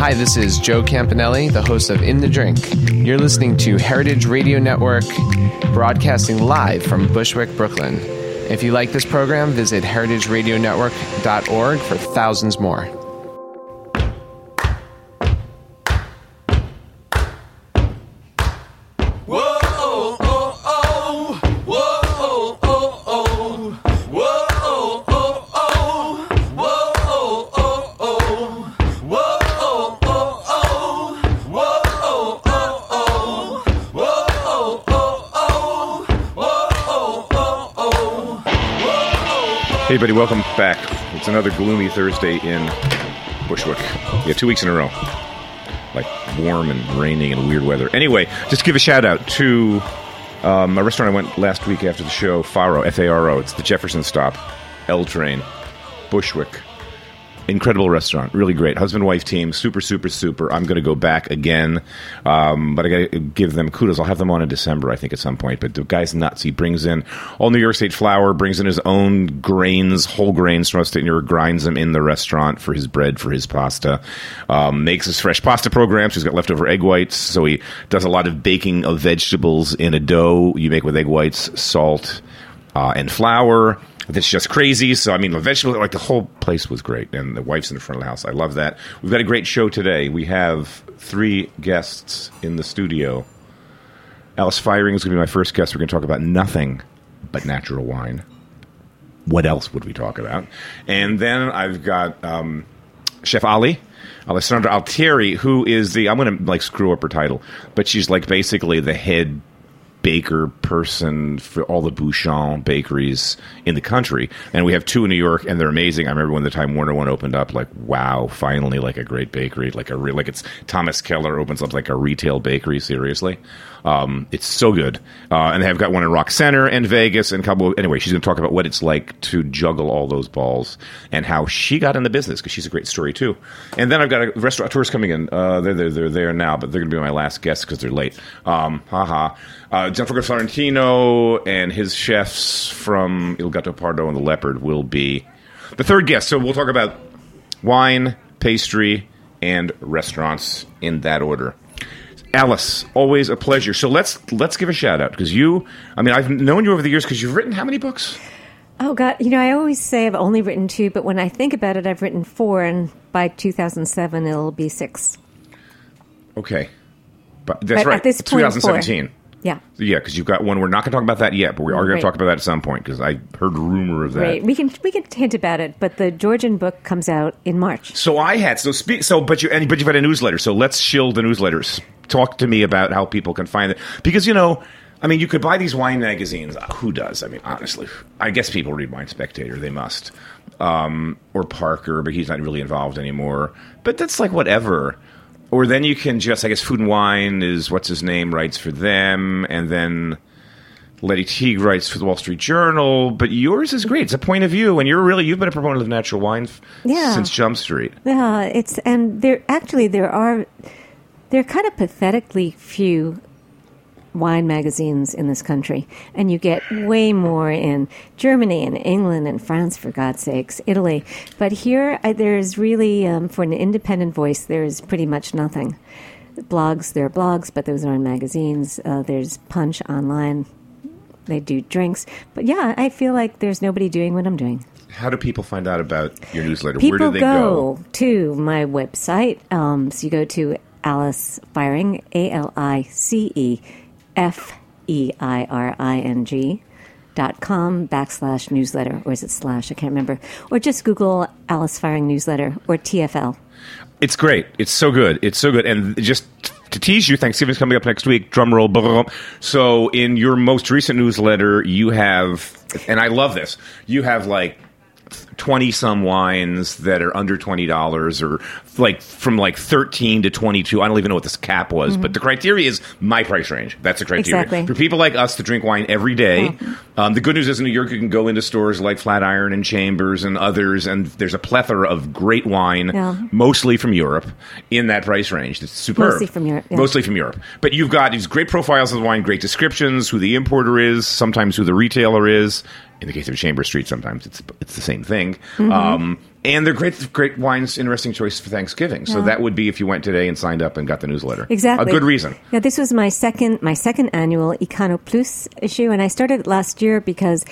Hi, this is Joe Campanale, the host of In the Drink. You're listening to Heritage Radio Network, broadcasting live from Bushwick, Brooklyn. If you like this program, visit heritageradionetwork.org for thousands more. Buddy, welcome back. It's another gloomy Thursday in Bushwick. Yeah, two weeks in a row. Like warm and raining and weird weather. Anyway, just give a shout out to um, a restaurant I went last week after the show, Faro, F A R O. It's the Jefferson Stop, L Train, Bushwick. Incredible restaurant, really great. Husband wife team, super, super, super. I'm going to go back again, um, but I got to give them kudos. I'll have them on in December, I think, at some point. But the guy's nuts. He brings in all New York State flour, brings in his own grains, whole grains from upstate New York, grinds them in the restaurant for his bread, for his pasta, um, makes his fresh pasta programs. He's got leftover egg whites, so he does a lot of baking of vegetables in a dough you make with egg whites, salt, uh, and flour that's just crazy. So I mean, vegetable, like the whole place was great, and the wife's in the front of the house. I love that. We've got a great show today. We have three guests in the studio. Alice Feiring is going to be my first guest. We're going to talk about nothing but natural wine. What else would we talk about? And then I've got um, Chef Ali. Alessandra Altieri, who is the I'm going to like screw up her title, but she's like basically the head baker person for all the Bouchon bakeries in the country. And we have two in New York, and they're amazing. I remember when the Time Warner one opened up, like, wow, finally, like a great bakery, like a re- like it's Thomas Keller opens up like a retail bakery. Seriously, um, it's so good. Uh, and they've got one in Rock Center and Vegas and Cabo. Anyway, she's going to talk about what it's like to juggle all those balls and how she got in the business because she's a great story too. And then I've got a restaurateurs coming in. Uh, they're, they're they're there now, but they're going to be my last guests because they're late. Um, haha. Uh, Gianfranco Sorrentino and his chefs from Il Gattopardo and the Leopard will be the third guest. So we'll talk about wine, pastry, and restaurants in that order. Alice, always a pleasure. So let's let's give a shout out because you. I mean, I've known you over the years because you've written how many books? Oh God, you know I always say I've only written two, but when I think about it, I've written four, and by 2007 it'll be six. Okay, but that's But right. at this point, 2017. Yeah, Yeah, because you've got one. We're not going to talk about that yet, but we are going Right. to talk about that at some point because I heard rumor of that. right. We can we can hint about it, but the Georgian book comes out in March. So I had so speak so, but you and but you've had a newsletter. So let's shield the newsletters. Talk to me about how people can find it because you know. I mean, you could buy these wine magazines. Who does? I mean, honestly, I guess people read Wine Spectator. They must, um, or Parker, but he's not really involved anymore. But that's like whatever. Or then you can just, I guess, Food and Wine is what's his name writes for them, and then Lettie Teague writes for the Wall Street Journal. But yours is great. It's a point of view, and you're really you've been a proponent of natural wine f- Yeah. since Jump Street. Yeah, it's and there actually there are there are kind of pathetically few wine magazines in this country, and you get way more in Germany and England and France, for God's sakes, Italy. But here, I, there's really um, for an independent voice, there's pretty much nothing. Blogs, there are blogs, but those are in magazines. Uh, there's Punch online. They do drinks, but yeah, I feel like there's nobody doing what I'm doing. How do people find out about your newsletter? People Where do they go, to my website. Um, so you go to Alice Feiring, A L I C E F E I R I N G dot com backslash newsletter, or is it slash? I can't remember. Or just Google Alice Feiring newsletter or TFL. It's great. It's so good. It's so good. And just to tease you, Thanksgiving's coming up next week. Drum roll. blah. So in your most recent newsletter, you have, and I love this. You have like. 20 some wines that are under $20 or like from like 13 to 22 i don't even know what this cap was but the criteria is my price range that's the criteria Exactly. for people like us to drink wine every day um, the good news is in new york you can go into stores like flatiron and chambers and others and there's a plethora of great wine Yeah. mostly from Europe in that price range. It's superb. Mostly from Europe, yeah. Mostly from Europe. But you've got these great profiles of the wine, great descriptions, who the importer is, sometimes who the retailer is. In the case of Chamber Street, sometimes it's it's the same thing. Mm-hmm. Um, And they're great, great wines. Interesting choice for Thanksgiving. So Yeah. that would be if you went today and signed up and got the newsletter. Exactly. a good reason. Yeah, this was my second my second annual Econo Plus issue, and I started it last year because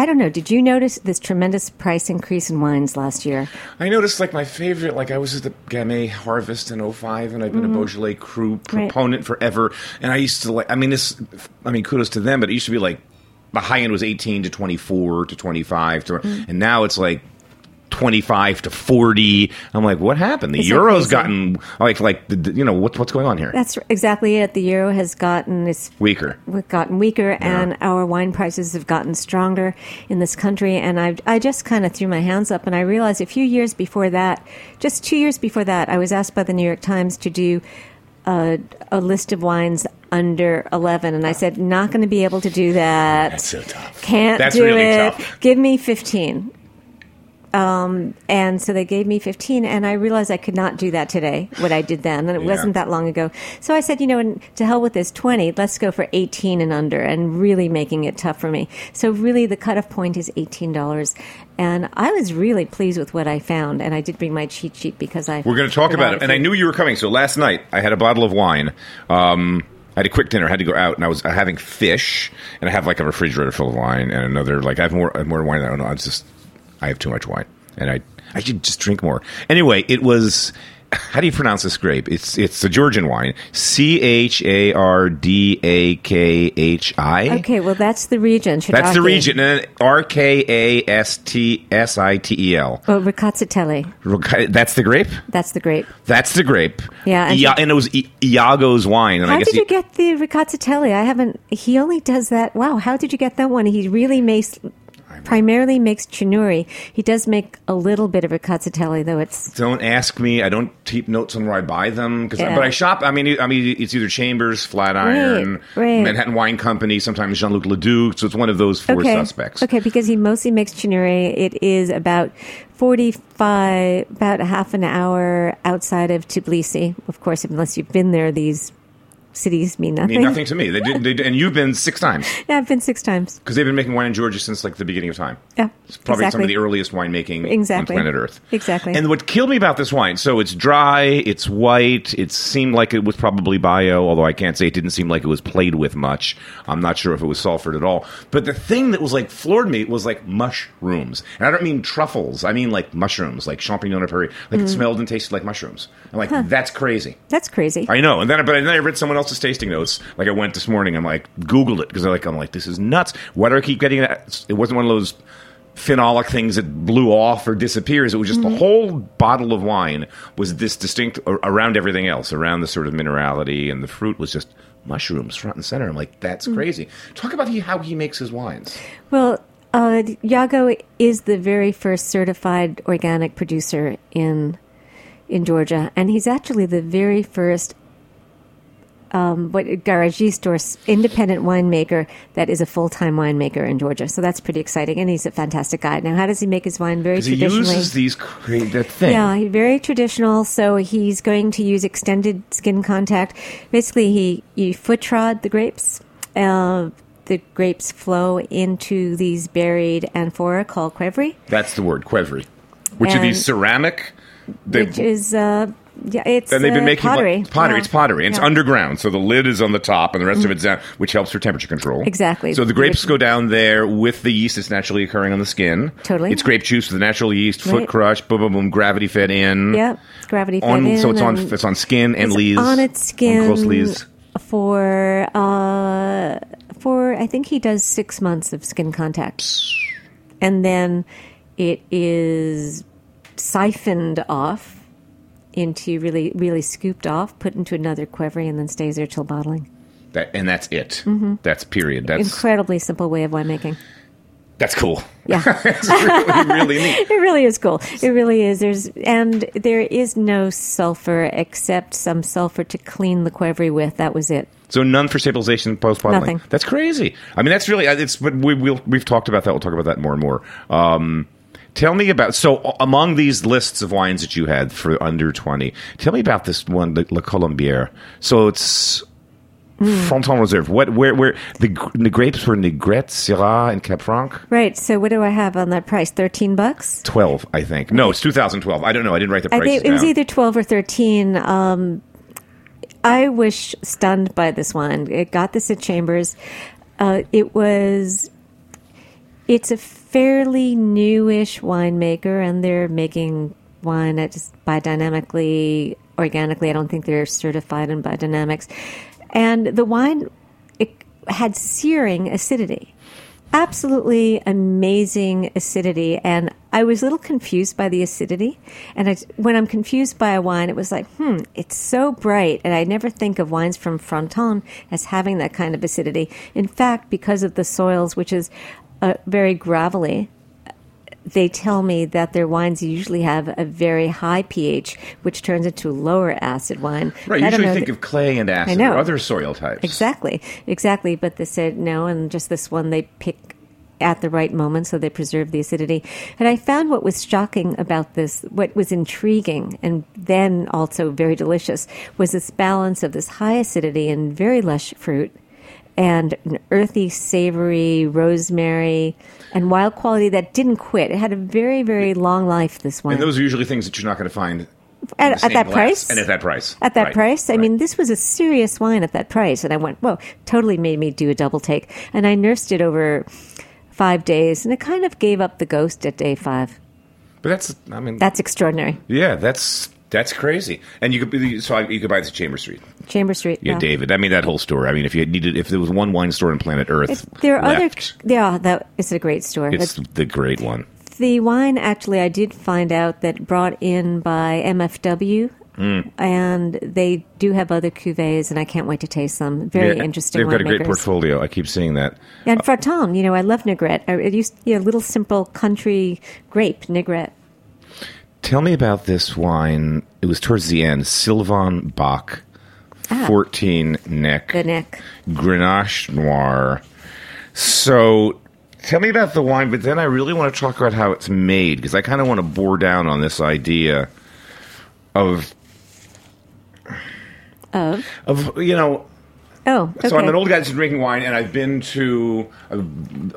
I don't know. Did you notice this tremendous price increase in wines last year? I noticed like my favorite, like I was at the Gamay Harvest in 05 and I've been a Beaujolais Cru Mm-hmm. Right. proponent forever. And I used to like, I mean, this, I mean, kudos to them, but it used to be like the high end was 18 to 24 to 25 to, Mm-hmm. and now it's like 25 to 40. I'm like, what happened? The euro's gotten like, like, you know, what, what's going on here? That's exactly it. The euro has gotten its Weaker. we've gotten weaker and our wine prices have gotten stronger in this country and I I just kind of threw my hands up and I realized a few years before that just 2 years before that I was asked by the New York Times to do a, a list of wines under 11 and I said not going to be able to do that That's so tough. can't That's do really it tough. give me 15 um, and so they gave me 15 and i realized i could not do that today what i did then and it Yeah. wasn't that long ago so i said you know and to hell with this 20 let's go for 18 and under and really making it tough for me so really the cutoff point is $18 and i was really pleased with what i found and i did bring my cheat sheet because i We're going to talk about it. And I knew you were coming. So last night, I had a bottle of wine. Um, I had a quick dinner, had to go out, and I was uh, having fish, and I have like a refrigerator full of wine, and another like I have more more wine. I don't know. I just I have too much wine, and I I should just drink more. Anyway, it was. How do you pronounce this grape? It's it's the Georgian wine. C H A R D A K H I. okay well that's the region That's the region. R K A S T S I T E L. oh Rkatsiteli That's the grape. that's the grape That's the grape. Yeah, and and it was I- Iago's wine. And I How guess did you get the Rkatsiteli? I haven't. He only does that. Wow, how did you get that one? He really makes primarily makes chinuri. He does make a little bit of Rkatsiteli, though. It's don't ask me. I don't keep notes on where I buy them. 'cause I- Yeah. but I shop. I mean, I mean, it's either Chambers, Flatiron, right. Manhattan Wine Company, sometimes Jean Luc Leduc. So it's one of those four okay. suspects. Okay, because he mostly makes chinuri. It is about forty-five, about a half an hour outside of Tbilisi. Of course, unless you've been there, these cities mean nothing. mean, nothing to me. They did, they did, and you've been six times Yeah, I've been six times. because they've been making wine in Georgia since like the beginning of time. Yeah, It's probably exactly. some of the earliest winemaking Exactly. on planet Earth. Exactly. And what killed me about this wine, so it's dry, it's white, it seemed like it was probably bio, although I can't say it didn't seem like it was played with much. I'm not sure if it was sulfured at all. But the thing that was like floored me was like mushrooms. And I don't mean truffles, I mean like mushrooms, like champignon or peri. Like Mm. it smelled and tasted like mushrooms. I'm like, that's crazy. That's crazy. I know, and then but then I read someone else's tasting notes. Like I went this morning, I'm like Googled it because I like I'm like this is nuts. Why do I keep getting it? It wasn't one of those phenolic things that blew off or disappears. It was just the whole bottle of wine was this distinct around everything else, around the sort of minerality and the fruit was just mushrooms front and center. I'm like that's crazy. Talk about he, how he makes his wines. Well, uh, Iago is the very first certified organic producer in in Georgia, and he's actually the very first um, what garagiste or independent winemaker that is a full time winemaker in Georgia. So that's pretty exciting, and he's a fantastic guy. Now, how does he make his wine? Very 'Cause he uses these that thing. Yeah, he's very traditional. So he's going to use extended skin contact. Basically, he you foot trod the grapes. Uh, the grapes flow into these buried amphora called quevri, That's the word, quevri. Which are these ceramic? They- which is uh, yeah, it's and they've been uh, making pottery. like, pottery. Yeah. It's pottery. And It's underground, so the lid is on the top, and the rest of it's down, which helps for temperature control. Exactly. So the grapes go down there with the yeast that's naturally occurring on the skin. Totally. It's grape juice with the natural yeast, foot crush, boom, boom, boom, gravity fed in. Yep, gravity fed On, in. so it's on it's on skin and leaves. on its skin On close leaves. for uh, for I think he does six months of skin contact, and then it is siphoned off into really really scooped off, put into another quevri, and then stays there till bottling. That, and that's it. That's period. That's Incredibly simple way of winemaking. that's cool. Yeah. It's really, really neat. It really is cool. It really is. There's and there is no sulfur except some sulfur to clean the quevri with. That was it. So none for stabilization post bottling. Nothing. That's crazy. I mean, that's really it's. But we, we'll, we've talked about that. We'll talk about that more and more. Um, tell me about so among these lists of wines that you had for under twenty. Tell me about this one, the La Colombière. So it's Fronton Reserve. What? Where? Where? The, the grapes were Negrette, Syrah, and Cab Franc. Right. So what do I have on that price? Thirteen bucks. Twelve, I think. No, it's 2012. I don't know. I didn't write the I think it was down. either twelve or thirteen. Um, I was stunned by this one. It got this at Chambers. Uh, it was. It's a fairly newish winemaker, and they're making wine just biodynamically, organically. I don't think they're certified in biodynamics. And the wine it had searing acidity absolutely amazing acidity and i was a little confused by the acidity and I, when i'm confused by a wine it was like hmm it's so bright and i never think of wines from fronton as having that kind of acidity in fact because of the soils which is uh, very gravelly they tell me that their wines usually have a very high pH, which turns into lower acid wine. Right. I Usually think that- of clay and acid or other soil types. Exactly, exactly. But they said no, and just this one they pick at the right moment, so they preserve the acidity. And I found what was shocking about this, what was intriguing, and then also very delicious, was this balance of this high acidity and very lush fruit. And an earthy, savory rosemary and wild quality that didn't quit. It had a very, very long life. This wine And those are usually things that you're not going to find at, at that glass. price. And at that price. At that Right. price, I Right. mean, this was a serious wine at that price, and I went, "Whoa!" Totally made me do a double take, and I nursed it over five days, and it kind of gave up the ghost at day five. But that's, I mean, That's extraordinary. yeah, that's that's crazy. And you could be so you could buy this at Chamber Street. Chamber Street. Yeah, yeah. David. I mean, that whole store. I mean, if you needed, if there was one wine store on planet Earth, It's, there are left, other. Yeah, that is a great store. It's That's- the great one. the wine actually I did find out that brought in by MFW. Mm. And they do have other cuvées, and I can't wait to taste them. Very Yeah, interesting. They've got a great winemakers. portfolio. I keep seeing that. And Fronton, you know, I love Negrette. I- It used a little simple country grape, Negrette. Tell me about this wine. It was towards the end. Sylvain Bock, Ah. 14 neck, The neck. Grenache Noir. So tell me about the wine, but then I really want to talk about how it's made because I kind of want to bore down on this idea of Of of you know oh, okay. So I'm an old guy that's drinking wine, and I've been to uh,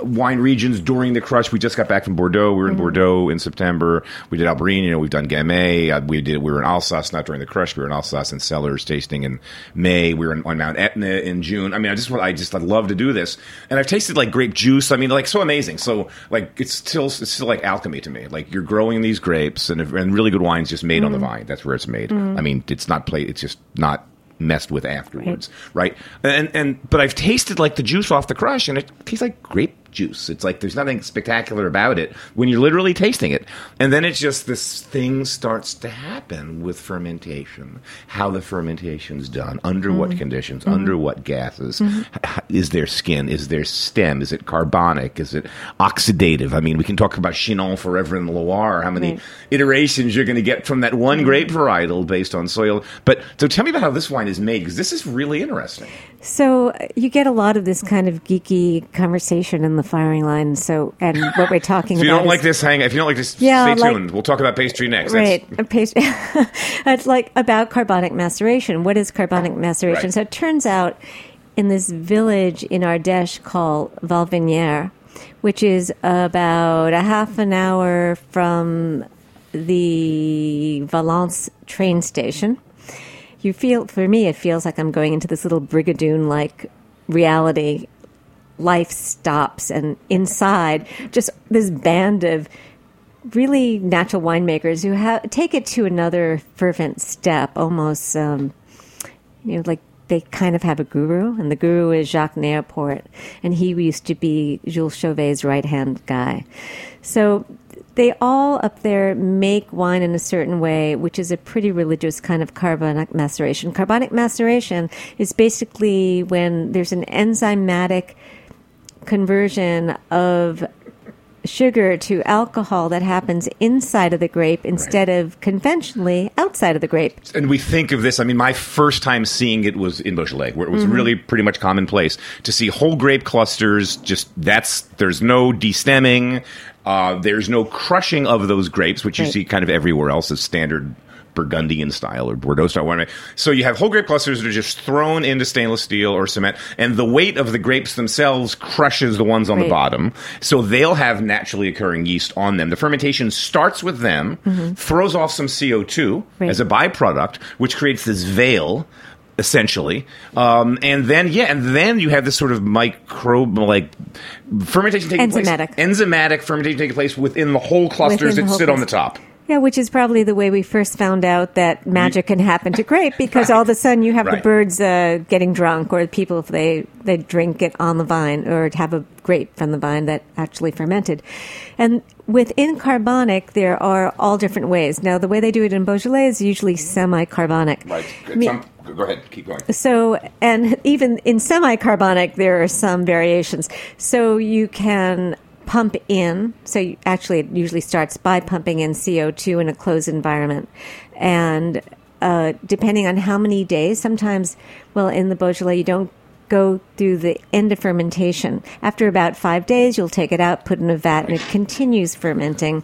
wine regions during the crush. We just got back from Bordeaux. We were in Mm-hmm. Bordeaux in September. We did Albarine. You know, we've done Gamay. Uh, we did. We were in Alsace, not during the crush. We were in Alsace and Cellars tasting in May. We were in, on Mount Etna in June. I mean, I just I just I love to do this, and I've tasted like grape juice. I mean, like so amazing. So like it's still it's still like alchemy to me. Like you're growing these grapes, and and really good wine's just made on the Mm-hmm. vine. That's where it's made. I mean, it's not played. It's just not messed with afterwards, right. And and but I've tasted like the juice off the crush, and it tastes like grape juice. It's like there's nothing spectacular about it when you're literally tasting it, and then it's just this thing starts to happen with fermentation. How the fermentation's done, under what mm-hmm. conditions, mm-hmm. under what gases, mm-hmm. H- is there skin, is there stem, is it carbonic, is it oxidative? I mean, we can talk about Chinon forever in the Loire. How many Right. iterations you're going to get from that one grape varietal based on soil. But so tell me about how this wine is made because this is really interesting. So uh, you get a lot of this kind of geeky conversation in the Feiring Line. So and what we're talking about. If you don't is- like this, hang. If you don't like this, Yeah, stay like- tuned. We'll talk about pastry next. Right. A paste- it's like about carbonic maceration. What is carbonic maceration? Right. So it turns out in this village in Ardèche called Valvignères, which is about a half an hour from the Valence train station. You feel, for me, it feels like I'm going into this little brigadoon like reality. Life stops and inside just this band of really natural winemakers who take it to another fervent step almost um, you know like they kind of have a guru and the guru is jacques Néauport, and he used to be jules chauvet's right hand guy. So they all up there make wine in a certain way, which is a pretty religious kind of carbonic maceration. Carbonic maceration is basically when there's an enzymatic conversion of sugar to alcohol that happens inside of the grape instead of conventionally outside of the grape. And we think of this. I mean, my first time seeing it was in Beaujolais, where it was mm-hmm. really pretty much commonplace to see whole grape clusters. Just that's there's no destemming, uh, there's no crushing of those grapes, which you Right. see kind of everywhere else as standard Burgundian style or Bordeaux style winemaking. So you have whole grape clusters that are just thrown into stainless steel or cement, and the weight of the grapes themselves crushes the ones on the bottom. So they'll have naturally occurring yeast on them. The fermentation starts with them, throws off some CO2 Mm-hmm. Right. as a byproduct, which creates this veil. Essentially, um, and then yeah, and then you have this sort of microbe like fermentation taking Enzymatic. place. Enzymatic fermentation taking place within the whole clusters Within that sit on the top. Yeah, which is probably the way we first found out that magic can happen to grape because all of a sudden you have Right. the birds uh, getting drunk or people if they, they drink it on the vine or have a grape from the vine that actually fermented. And within carbonic, there are all different ways. Now, the way they do it in Beaujolais is usually semi-carbonic. Me- go ahead, keep going. so, and even in semi carbonic, there are some variations. So you can pump in, so you, actually, it usually starts by pumping in CO2 in a closed environment. And uh, depending on how many days, sometimes, well, in the Beaujolais, you don't go through the end of fermentation. After about five days, you'll take it out, put in a vat, and it continues fermenting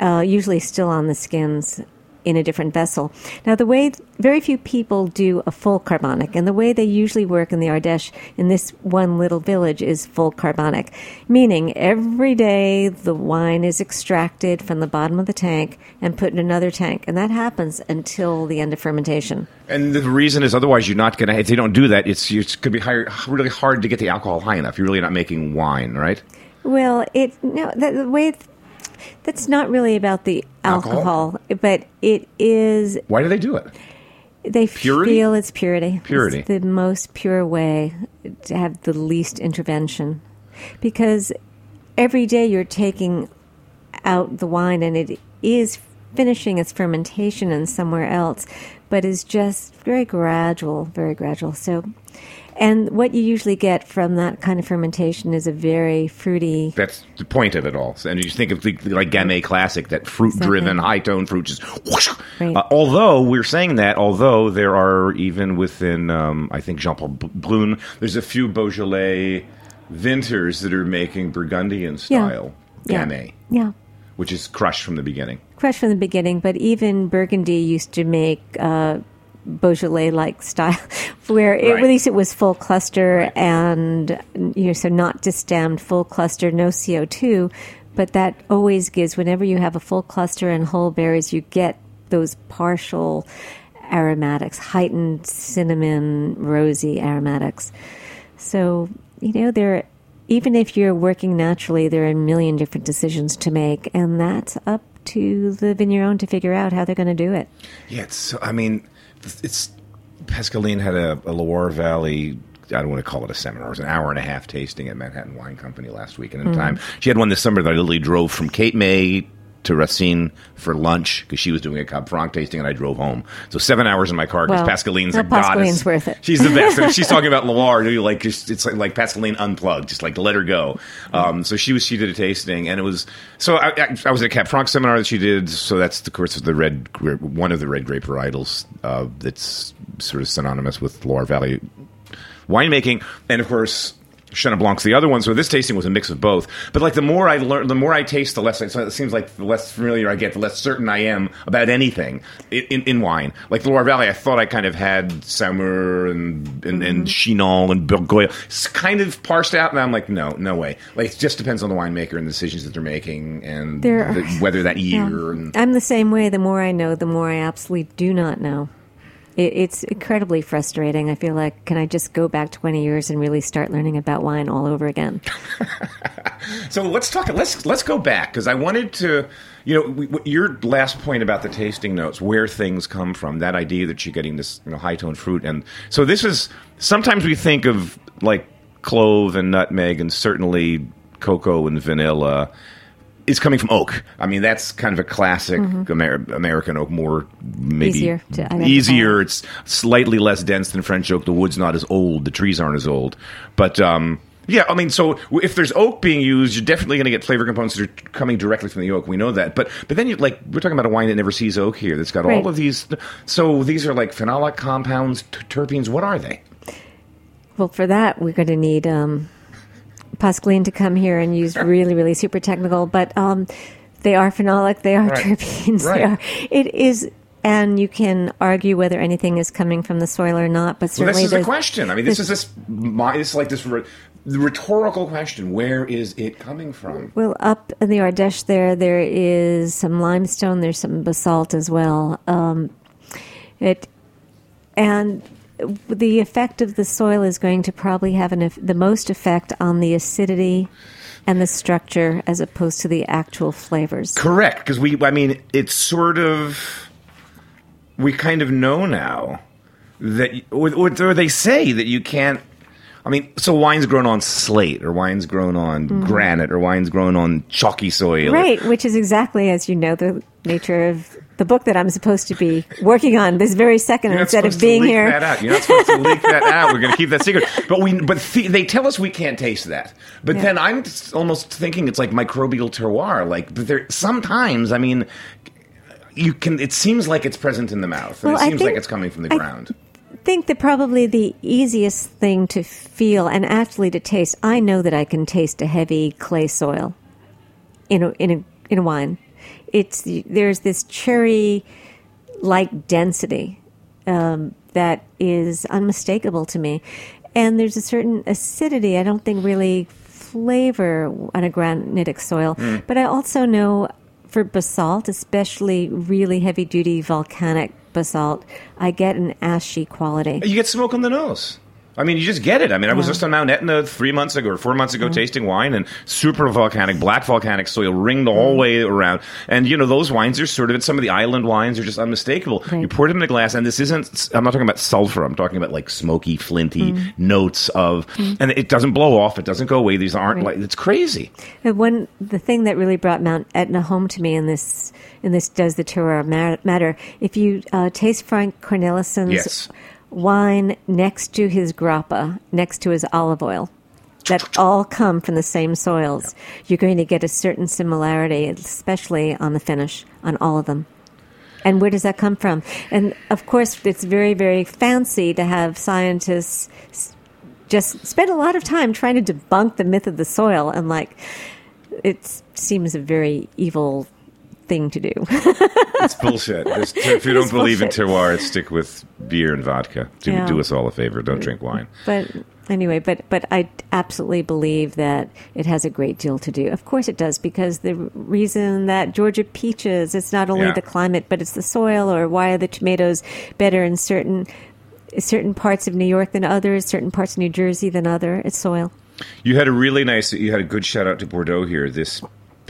uh, usually still on the skins in a different vessel. Now, the way very few people do a full carbonic, and the way they usually work in the Ardèche in this one little village is full carbonic, meaning every day the wine is extracted from the bottom of the tank and put in another tank, and that happens until the end of fermentation. And the reason is otherwise you're not going to. If they don't do that, it's it's going to be higher, really hard to get the alcohol high enough. You're really not making wine, right? Well, it no that, the way that's not really about the Alcohol? alcohol, but it is Why do they do it? They Purity? feel it's purity. Purity. It's the most pure way to have the least intervention. Because every day you're taking out the wine and it is finishing its fermentation in somewhere else, but is just very gradual, very gradual. So, and what you usually get from that kind of fermentation is a very fruity. That's the point of it all. And you think of the, like Gamay Classic, that fruit-driven, Exactly. high-tone fruit, just whoosh. Right. Uh, although we're saying that, although there are even within, um, I think Jean Paul Brun, there's a few Beaujolais vintners that are making Burgundian style Yeah. Gamay, Yeah. which is crushed from the beginning. Crush from the beginning, but even Burgundy used to make uh, Beaujolais-like style, where it, Right. at least it was full cluster and you know, so not distemmed, full cluster, no CO two. But that always gives, whenever you have a full cluster and whole berries, you get those partial aromatics, heightened cinnamon, rosy aromatics. So you know there. Even if you're working naturally, there are a million different decisions to make, and that's up to the vigneron to figure out how they're going to do it. Yeah, it's. I mean, it's. Pascaline had a, a Loire Valley. I don't want to call it a seminar. It was an hour and a half tasting at Manhattan Wine Company last week. And in hmm. time, she had one this summer that I literally drove from Cape May to Racine for lunch because she was doing a Cab Franc tasting, and I drove home. So seven hours in my car because Well, Pascaline's a goddess. Pascaline's worth it. She's the best. And she's talking about Loire. You like just, it's like, like Pascaline unplugged, just like let her go. Um, so she was she did a tasting, and it was so I, I, I was at a Cab Franc seminar that she did. So that's the course of the red one of the red grape varietals uh, that's sort of synonymous with Loire Valley winemaking, and of course. Chenin Blanc's the other one, so this tasting was a mix of both. But like the more I learn, the more I taste, the less I, so it seems like the less familiar I get, the less certain I am about anything in, in, in wine. Like the Loire Valley, I thought I kind of had Saumur and and, and mm-hmm. Chinon and Bourgueil It's kind of parsed out, and I'm like, no, no way. Like it just depends on the winemaker and the decisions that they're making, and the, whether that year. Yeah. And, I'm the same way. The more I know, the more I absolutely do not know. It, it's incredibly frustrating. I feel like, can I just go back 20 years and really start learning about wine all over again? So let's talk. Let's let's go back because I wanted to, you know, we, your last point about the tasting notes, where things come from, that idea that you're getting this, you know, high tone fruit, and so this is sometimes we think of like clove and nutmeg, and certainly cocoa and vanilla is coming from oak. I mean, that's kind of a classic Amer- American oak, more maybe Easier easier. It's slightly less dense than French oak. The wood's not as old. The trees aren't as old. But um, yeah, I mean, so if there's oak being used, you're definitely going to get flavor components that are coming directly from the oak. We know that. But but then you like we're talking about a wine that never sees oak here. That's got Right. all of these. So these are like phenolic compounds, t- terpenes. What are they? Well, for that, we're going to need um, Pascaline to come here and use really, really super technical. But um, they are phenolic. They are Right. terpenes. Right. Are. It is and you can argue whether anything is coming from the soil or not. But Well, certainly, this is there's- question. I mean, this is this. My, this is like this rhe- rhetorical question. Where is it coming from? Well, up in the Ardèche, there there is some limestone. There's some basalt as well. Um, it and the effect of the soil is going to probably have an, the most effect on the acidity and the structure as opposed to the actual flavors. Correct, because we. I mean, it's sort of. We kind of know now that, or, or they say that you can't. I mean, so wine's grown on slate, or wine's grown on granite, or wine's grown on chalky soil. Mm-hmm. Right, which is exactly as you know the nature of the book that I'm supposed to be working on this very 2nd You're instead of being here. That out. You're not supposed to leak that out. We're going to keep that secret. But we, but th- they tell us we can't taste that. But Yeah. then I'm almost thinking it's like microbial terroir. Like but there, sometimes, I mean, you can. It seems like it's present in the mouth. And Well, it I seems like think- it's coming from the I- ground. think that probably the easiest thing to feel and actually to taste. I know that I can taste a heavy clay soil in a in a in a wine. It's there's this cherry like density um, that is unmistakable to me, and there's a certain acidity. I don't think really flavor on a granitic soil, but I also know for basalt, especially really heavy duty volcanic basalt, I get an ashy quality. You get smoke on the nose. I mean, you just get it. I mean, I was just on Mount Etna three months ago or four months ago tasting wine and super volcanic, black volcanic soil ringed all the way around. And, you know, those wines are sort of, some of the island wines are just unmistakable. Right. You pour them in a glass, and this isn't, I'm not talking about sulfur, I'm talking about like smoky, flinty Mm-hmm. notes of, and it doesn't blow off, it doesn't go away. These aren't Right. like, it's crazy. The one, the thing that really brought Mount Etna home to me in this, in this does the terroir ma- matter? If you uh, taste Frank Cornelissen's. Yes. Wine next to his grappa, next to his olive oil, that all come from the same soils, you're going to get a certain similarity, especially on the finish on all of them. And where does that come from? And of course, it's very, very fancy to have scientists just spend a lot of time trying to debunk the myth of the soil. And like, it seems a very evil thing to do. It's bullshit. This- if you don't believe in terroir, stick with beer and vodka. Do, Yeah. do us all a favor. Don't drink wine. but anyway, but but I absolutely believe that it has a great deal to do. Of course, it does because the reason that Georgia peaches, it's not only Yeah. the climate, but it's the soil. Or why are the tomatoes better in certain certain parts of New York than others, certain parts of New Jersey than other? It's soil. You had a really nice. You had a good shout out to Bordeaux here. This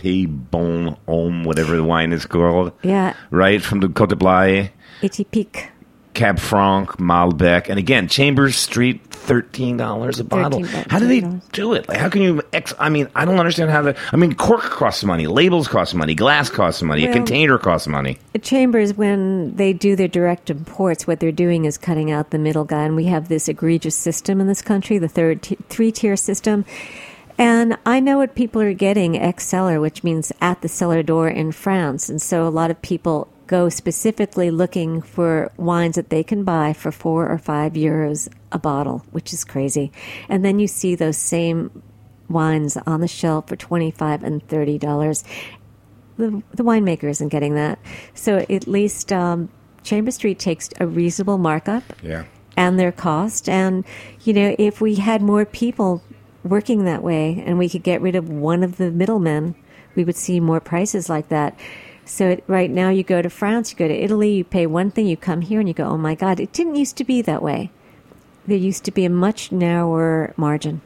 Pays Bon Homme, whatever the wine is called. Yeah. Right from the Côte de Blaye, Éthique. Cab Franc, Malbec, and again Chambers Street, thirteen dollars a bottle. $13. How do they do it? Like, how can you? Ex- I mean, I don't understand how the. I mean, cork costs money, labels cost money, glass costs money, a container costs money. Chambers, when they do their direct imports, what they're doing is cutting out the middle guy, and we have this egregious system in this country, the third t- three tier system. And I know what people are getting ex cellar, which means at the cellar door in France, and so a lot of people go specifically looking for wines that they can buy for four or five euros a bottle, which is crazy. And then you see those same wines on the shelf for twenty five and thirty dollars the, the winemaker isn't getting that. So at least um, Chamber Street takes a reasonable markup Yeah. and their cost. And, you know, if we had more people working that way and we could get rid of one of the middlemen, we would see more prices like that. So it, right now, you go to France, you go to Italy, you pay one thing, you come here and you go, oh my God, it didn't used to be that way. There used to be a much narrower margin.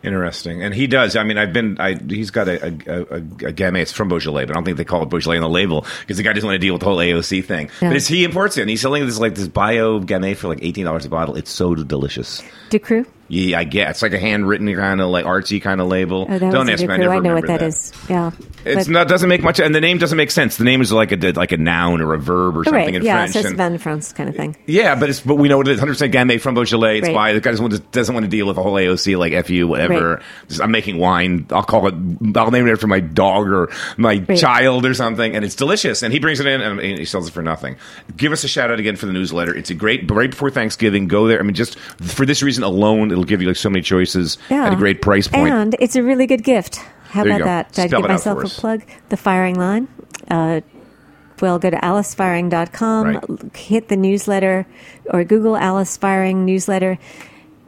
Interesting, and he does. I mean, I've been. I, he's got a, a, a, a Gamay. It's from Beaujolais, but I don't think they call it Beaujolais on the label because the guy doesn't want to deal with the whole AOC thing. Yeah. But it's, he imports it, and he's selling this like this bio Gamay for like eighteen dollars a bottle. It's so delicious. De Cru? Yeah, I guess it's like a handwritten kind of like artsy kind of label. Oh, don't ask me. I never I know what that is. Yeah. It's But- not doesn't make much, and the name doesn't make sense. The name is like a like a noun or a verb or something right. in yeah, French. so it's Van France kind of thing. yeah, but it's but we know what it is. Hundred percent Gamay from Beaujolais. It's Right. why the guy doesn't want, to, doesn't want to deal with a whole AOC like fu whatever. Right. Just, I'm making wine. I'll call it. I'll name it after my dog or my child or something, and it's delicious. And he brings it in and he sells it for nothing. Give us a shout out again for the newsletter. It's a great right before Thanksgiving. Go there. I mean, just for this reason alone, it'll give you like so many choices Yeah. at a great price point. And it's a really good gift. How There about that? Did I Spell give myself a plug? The Feiring Line. Uh, well, go to alicefeiring.com, Right. hit the newsletter, or Google Alice Feiring newsletter,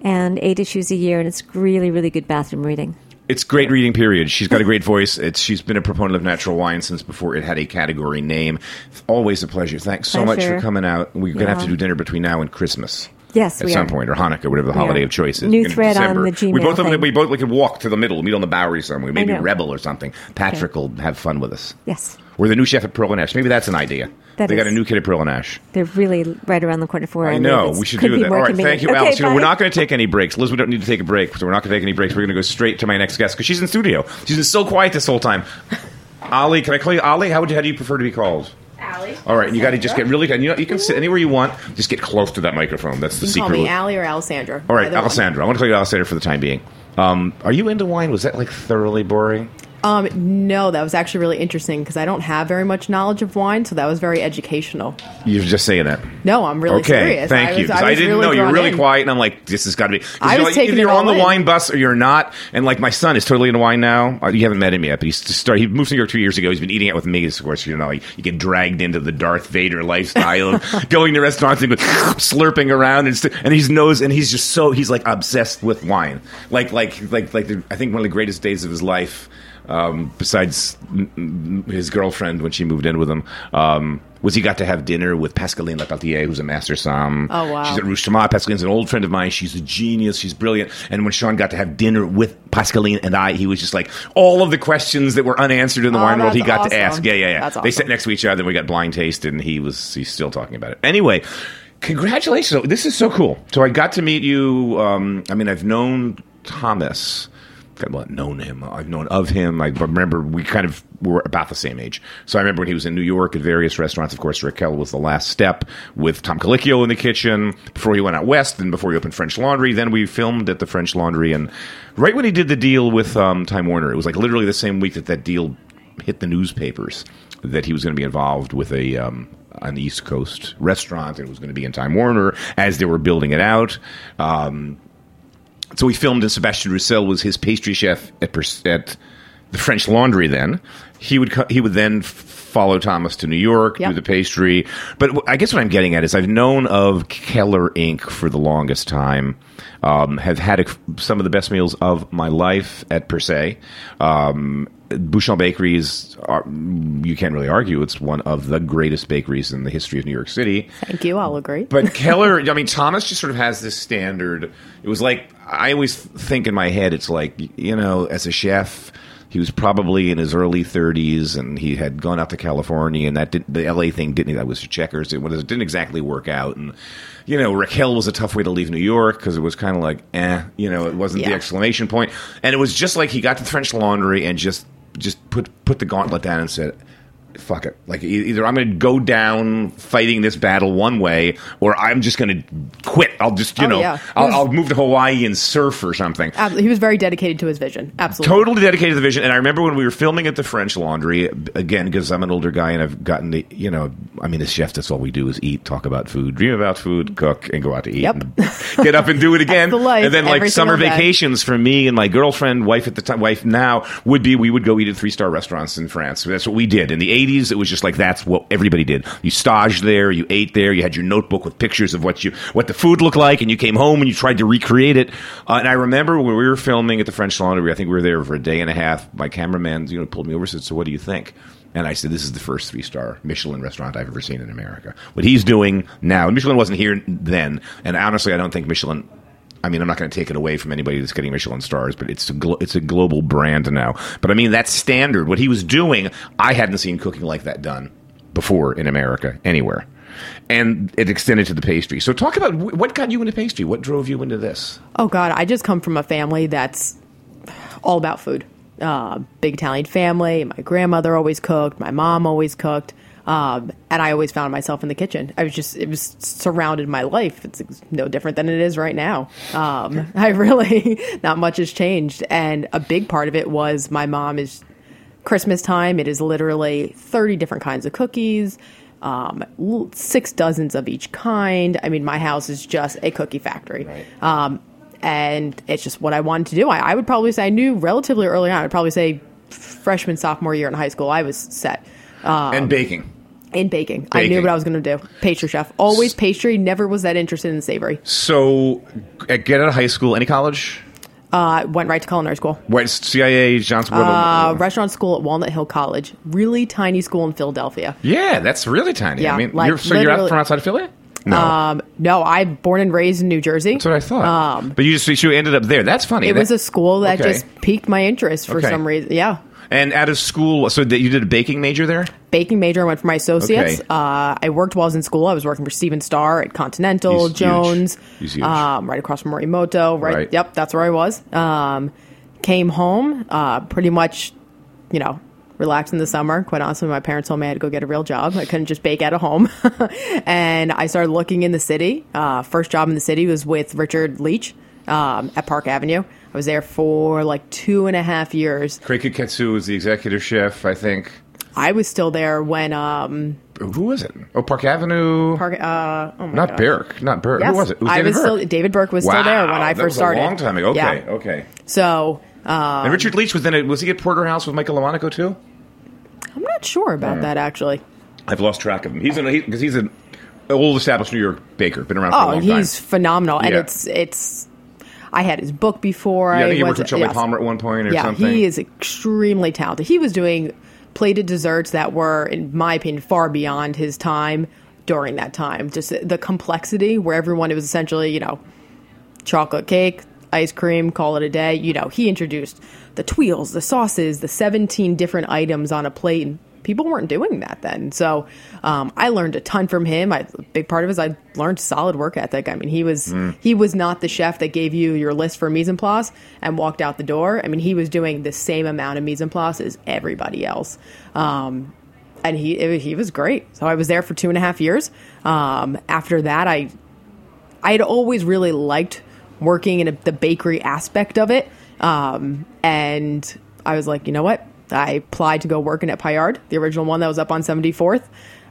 and eight issues a year, and it's really, really good bathroom reading. It's great reading. Period. She's got a great voice. It's she's been a proponent of natural wine since before it had a category name. Always a pleasure. Thanks so much for coming out. We're gonna have to do dinner between now and Christmas. Yes, at some are. point, or Hanukkah, whatever the holiday of choice is. New in thread on the Gmail We both thing. we both we could walk to the middle, meet on the Bowery somewhere, maybe. Rebel or something. Patrick will have fun with us. Yes, We're the new chef at Pearl and Ash. Maybe that's an idea. That they got a new kid at Pearl and Ash. they're really right around the corner for I live. know. We should do that. All right. convenient. Thank you, Okay, Alice. You know, we're not going to take any breaks. Liz, we don't need to take a break. So we're not going to take any breaks. We're going to go straight to my next guest because she's in studio. She's been so quiet this whole time. Ali, can I call you Ali? How, would you, how do you prefer to be called? Allie. All right. You got to just get really good. You know, you can sit anywhere you want. Just get close to that microphone. That's the You can call me Allie or Alessandra. All right. Alessandra. I want to call you Alessandra for the time being. Um, are you into wine? Was that like thoroughly boring? Um, no, that was actually really interesting because I don't have very much knowledge of wine, so that was very educational. You're just saying that. No, I'm really okay, serious. thank I you. was, I, I, didn't really know you're really in. quiet, and I'm like, this has got to be. I was like, taking either you're on the in. wine bus or you're not. And like my son is totally into wine now. Uh, You haven't met him yet, but he's started. He moved to New York two years ago. He's been eating out with me. Of course, you know, like, you get dragged into the Darth Vader lifestyle of going to restaurants and slurping around and st- and he's knows and he's just so he's like obsessed with wine. Like like like like the, I think one of the greatest days of his life. Um, besides his girlfriend when she moved in with him, um, was he got to have dinner with Pascaline Lepeltier, who's a master som. Oh, wow. She's at Rouge Tomate. Pascaline's an old friend of mine. She's a genius. She's brilliant. And when Sean got to have dinner with Pascaline and I, he was just like all of the questions that were unanswered in the Oh, wine world. He got to ask. Yeah, yeah, yeah. That's They awesome. sat next to each other. and We got blind tasted, and he was he's still talking about it. Anyway. Congratulations! This is so cool. So I got to meet you. Um, I mean, I've known Thomas. Well, known him. I've known of him. I remember we kind of were about the same age. So I remember when he was in New York at various restaurants. Of course, Rakel was the last step with Tom Colicchio in the kitchen before he went out west and before he opened French Laundry. Then we filmed at the French Laundry. And right when he did the deal with um, Time Warner, it was like literally the same week that that deal hit the newspapers that he was going to be involved with a um, an East Coast restaurant and it was going to be in Time Warner as they were building it out. Um, so we filmed, and Sebastian Rouxel was his pastry chef at, at the French Laundry. Then he would co- he would then follow Thomas to New York, do the pastry. But I guess what I'm getting at is I've known of Keller Inc. for the longest time. Um, have had a, some of the best meals of my life at Per se. Um, Bouchon Bakery is, are, you can't really argue, it's one of the greatest bakeries in the history of New York City. Thank you. I'll agree. But Keller, I mean, Thomas just sort of has this standard. It was like I always think in my head, it's like you know, as a chef, he was probably in his early 30s, and he had gone out to California, and that did, the LA thing didn't. That was checkers. It, was, it didn't exactly work out, and you know, Rakel was a tough way to leave New York because it was kind of like, eh, you know, it wasn't the Yeah. exclamation point, and it was just like he got to the French Laundry and just just put put the gauntlet down and said fuck it. Like either I'm going to go down fighting this battle one way, or I'm just going to quit. I'll just you Oh, know yeah. I'll, was- I'll move to Hawaii and surf or something. He was very dedicated to his vision. Absolutely. Totally dedicated to the vision. And I remember when we were filming at the French Laundry, again, because I'm an older guy and I've gotten the, you know, I mean, as chef, that's all we do is eat, talk about food, dream about food, cook, and go out to eat. Yep. get up and do it again. The life, and then, like, summer vacations for me and my girlfriend, wife at the time, wife now, would be we would go eat at three star restaurants in France. That's what we did. In the 80s, it was just like that's what everybody did. You staged there, you ate there, you had your notebook with pictures of what you what the food looked like, and you came home and you tried to recreate it. Uh, and I remember when we were filming at the French Laundry, I think we were there for a day and a half. My cameraman, you know, pulled me over and said, "So what do you think?" And I said, "This is the first three star Michelin restaurant I've ever seen in America. What he's doing now, Michelin wasn't here then, and honestly, I don't think Michelin." I mean, I'm not going to take it away from anybody that's getting Michelin stars, but it's a glo- it's a global brand now. But I mean, that's standard. What he was doing, I hadn't seen cooking like that done before in America anywhere, and it extended to the pastry. So, talk about wh- what got you into pastry. What drove you into this? Oh God, I just come from a family that's all about food. Uh, big Italian family. My grandmother always cooked. My mom always cooked. Um, and I always found myself in the kitchen. I was just, it was surrounded my life. It's no different than it is right now. Um, I really, not much has changed. And a big part of it was my mom is Christmas time. It is literally 30 different kinds of cookies, um, six dozens of each kind. I mean, my house is just a cookie factory. Right. Um, and it's just what I wanted to do. I, I would probably say I knew relatively early on. I'd probably say freshman, sophomore year in high school, I was set. Um, and baking. In baking. I knew what I was going to do. Pastry chef. Always pastry. Never was that interested in savory. So, get out of high school, any college? Uh, went right to culinary school. What CIA, Johnson? Uh, restaurant school at Walnut Hill College. Really tiny school in Philadelphia. yeah, that's really tiny. Yeah, I mean, like, you're, so you're out from outside of Philly? No, Um, no, I'm born and raised in New Jersey. that's what I thought. Um, but you just you ended up there. That's funny. it That- was a school that okay. just piqued my interest for Okay. some reason. Yeah. And out of school, so that you did a baking major there? Baking major. I went for my associates. Okay. Uh, I worked while I was in school. I was working for Stephen Starr at Continental, He's. Jones. Um, right across from Morimoto. Right, Right. Yep, that's where I was. Um, came home, uh, pretty much, you know, relaxed in the summer. Quite honestly, my parents told me I had to go get a real job. I couldn't just bake at a home. and I started looking in the city. Uh, first job in the city was with Richard Leach um, at Park Avenue. I was there for like two and a half years. Craig Koketsu was the executive chef, I think. I was still there when um, Who was it? Oh, Park Avenue. Park. Uh, oh my not gosh. Burke. Not Burke. Yes, Who was it? it was I David was Burke. still David Burke was still there when I that first was started. A long time ago. Okay, Yeah. okay. So um, And Richard Leach was in It was he at Porterhouse with Michael Lomonaco too? I'm not sure about that actually. I've lost track of him. He's because he, he's an old established New York baker. Been around for a Oh, long he's time. phenomenal, and it's it's. I had his book before. Yeah, I I think he worked with to- Charlie yes. Palmer at one point or yeah, something. he is extremely talented. He was doing plated desserts that were, in my opinion, far beyond his time during that time. Just the complexity where everyone it was essentially, you know, chocolate cake, ice cream, call it a day. You know, he introduced the twirls, the sauces, the 17 different items on a plate. And people weren't doing that then. So um, I learned a ton from him. I, a big part of it is I learned solid work ethic. I mean, he was Mm. he was not the chef that gave you your list for mise en place and walked out the door. I mean, he was doing the same amount of mise en place as everybody else. Um, and he it, he was great. So I was there for two and a half years. Um, after that, I I had always really liked working in a, the bakery aspect of it. Um, and I was like, you know what? I applied to go working at Payard, the original one that was up on 74th.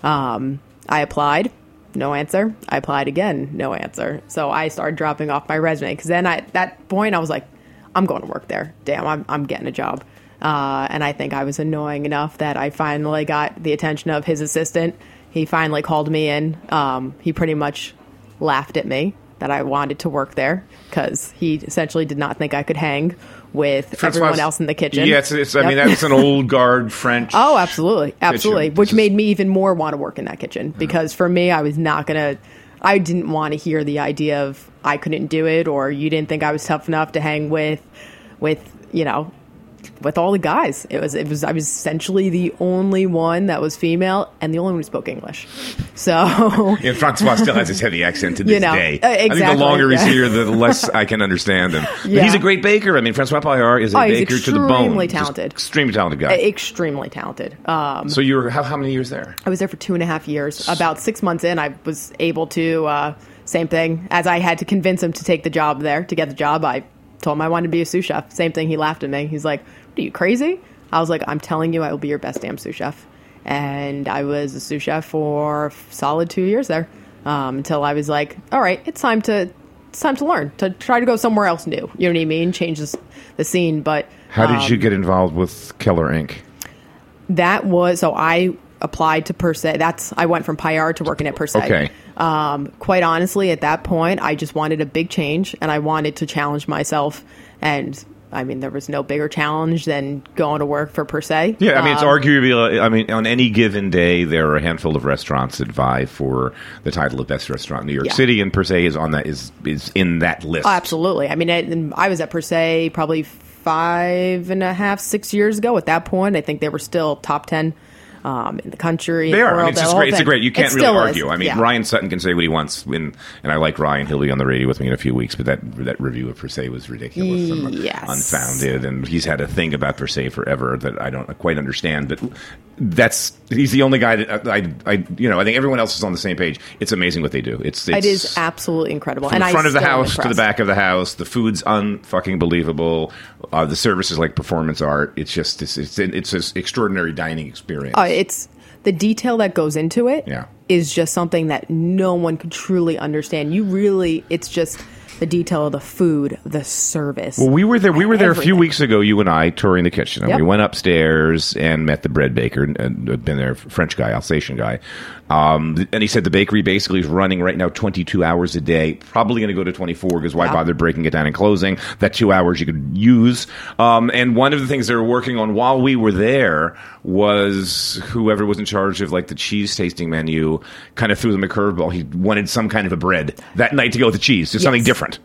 Um, I applied, no answer. I applied again, no answer. So I started dropping off my resume because then I, at that point I was like, I'm going to work there. Damn, I'm, I'm getting a job. Uh, and I think I was annoying enough that I finally got the attention of his assistant. He finally called me in. Um, he pretty much laughed at me that I wanted to work there because he essentially did not think I could hang with everyone Francois- else in the kitchen. Yeah, it's, it's, I mean that's an old guard French. Oh, absolutely, absolutely. kitchen. Which This is- made me even more want to work in that kitchen because for me, I was not gonna. I didn't want to hear the idea of I couldn't do it or you didn't think I was tough enough to hang with, with you know, with all the guys. It was it was I was essentially the only one that was female and the only one who spoke English. So And Francois still has his heavy accent to this You know, day. uh, I think the exactly, longer he's here, the less I can understand him. But Yeah. he's a great baker. I mean, Francois Payard is a Oh, baker to the bone. extremely Just talented. extremely talented guy. extremely talented. Um, so you were how, how many years there? I was there for two and a half years. About six months in, I was able to, uh, same thing, as I had to convince him to take the job there. To get the job, I told him I wanted to be a sous chef. Same thing, he laughed at me. He's like, Are you crazy? I was like, I'm telling you, I will be your best damn sous chef. And I was a sous chef for solid two years there um, until I was like, All right, it's time to. It's time to learn to try to go somewhere else new. You know what I mean? Change this, the scene. But How did um, you get involved with Keller Inc? that was so I applied to Per Se. That's I went from Payard to working at Per Se. Okay. Um, quite honestly, at that point, I just wanted a big change, and I wanted to challenge myself. And I mean, there was no bigger challenge than going to work for Per Se. Yeah, I mean, it's Um, arguably. I mean, on any given day, there are a handful of restaurants that vie for the title of best restaurant in New York Yeah. City, and per se is on that is is in that list. Oh, absolutely. I mean, and I was at Per Se probably five and a half, six years ago. At that point, I think they were still top ten um, in the country. They are. I mean, it's just great. It's great. You can't really still is. argue. I mean, Yeah. Ryan Sutton can say what he wants, and, and I like Ryan. He'll be on the radio with me in a few weeks. But that that review of Per Se was ridiculous and unfounded, and he's had a thing about Per Se forever that I don't quite understand. But that's he's the only guy that I, I, you know I think everyone else is on the same page. It's amazing what they do. It's, it's It is absolutely incredible. from and the front I of the house to the back of the house. The food's unfucking believable. Uh, the service is like performance art. It's just it's it's, it's an extraordinary dining experience. Uh, it's the detail that goes into it Yeah. is just something that no one could truly understand. You really, it's just the detail of the food, the service. Well, we were there. We were there a few weeks ago. You and I touring the kitchen, and Yep. we went upstairs and met the bread baker. And and had been there, French guy, Alsatian guy. Um, and he said the bakery basically is running right now 22 hours a day. Probably going to go to 24 because why bother breaking it down and closing? That two hours you could use. Um, and one of the things they were working on while we were there was whoever was in charge of like the cheese tasting menu kind of threw them a curveball. He wanted some kind of a bread that night to go with the cheese, just something Yes. different.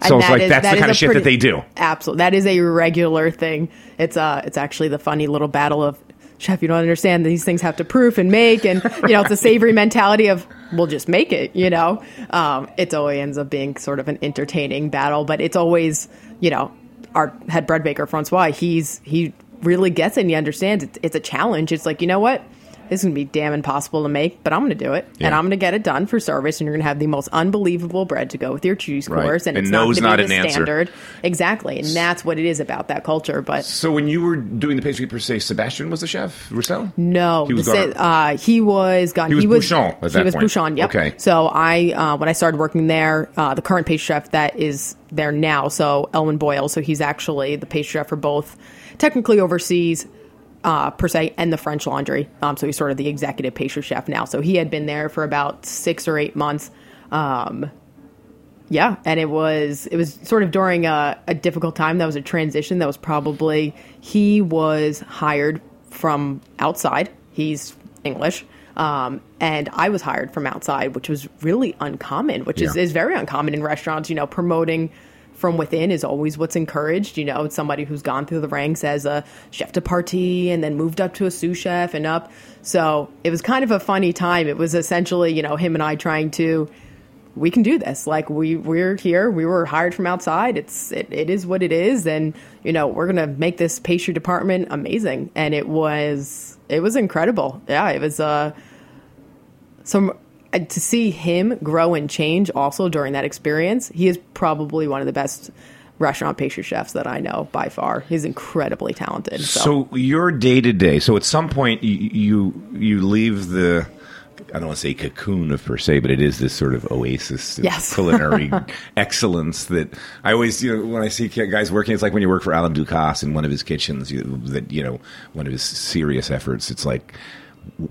And So it's that like is- that's that the kind of shit that they do. Absolutely, that is a regular thing. It's uh, it's actually the funny little battle of chef. You don't understand these things have to proof and make, and you know it's a savory mentality of we'll just make it. You know, um, it always ends up being sort of an entertaining battle, but it's always you know our head bread baker Francois. He's he really gets it. and He understands it's, it's a challenge. It's like you know what. This is gonna be damn impossible to make, but I'm gonna do it, and I'm gonna get it done for service. And you're gonna have the most unbelievable bread to go with your cheese Right. course, and, And it's no's not, not an the answer. standard. Exactly, and that's what it is about that culture. But So when you were doing the pastry per se, Sebastian was the chef, Rouxel? no, He was gone. uh, he was gone. He was Bouchon at he was point. Bouchon. Yep. Okay. So I, uh, when I started working there, uh, the current pastry chef that is there now, so Elwyn Boyle. So he's actually the pastry chef for both, technically overseas. Uh, per se, and the French Laundry. Um, so he's sort of the executive pastry chef now. So he had been there for about six or eight months. Um, yeah, and it was it was sort of during a, a difficult time. That was a transition. That was probably he was hired from outside. He's English, um, and I was hired from outside, which was really uncommon. Which is is very uncommon in restaurants. You know, promoting from within is always what's encouraged. You know, it's somebody who's gone through the ranks as a chef de partie and then moved up to a sous chef and up. So it was kind of a funny time. It was essentially, you know, him and I trying to we can do this. Like we we're here. We were hired from outside. It's it, it is what it is, and you know we're gonna make this pastry department amazing. And it was it was incredible. Yeah, it was uh some Uh, to see him grow and change also during that experience. He is probably one of the best restaurant pastry chefs that I know by far. He's incredibly talented. So, So your day to day. So at some point you, you you leave the. I don't want to say cocoon of per se, but it is this sort of oasis of Yes. culinary excellence that I always, you know, when I see guys working, it's like when you work for Alain Ducasse in one of his kitchens, you, that you know, one of his serious efforts. It's like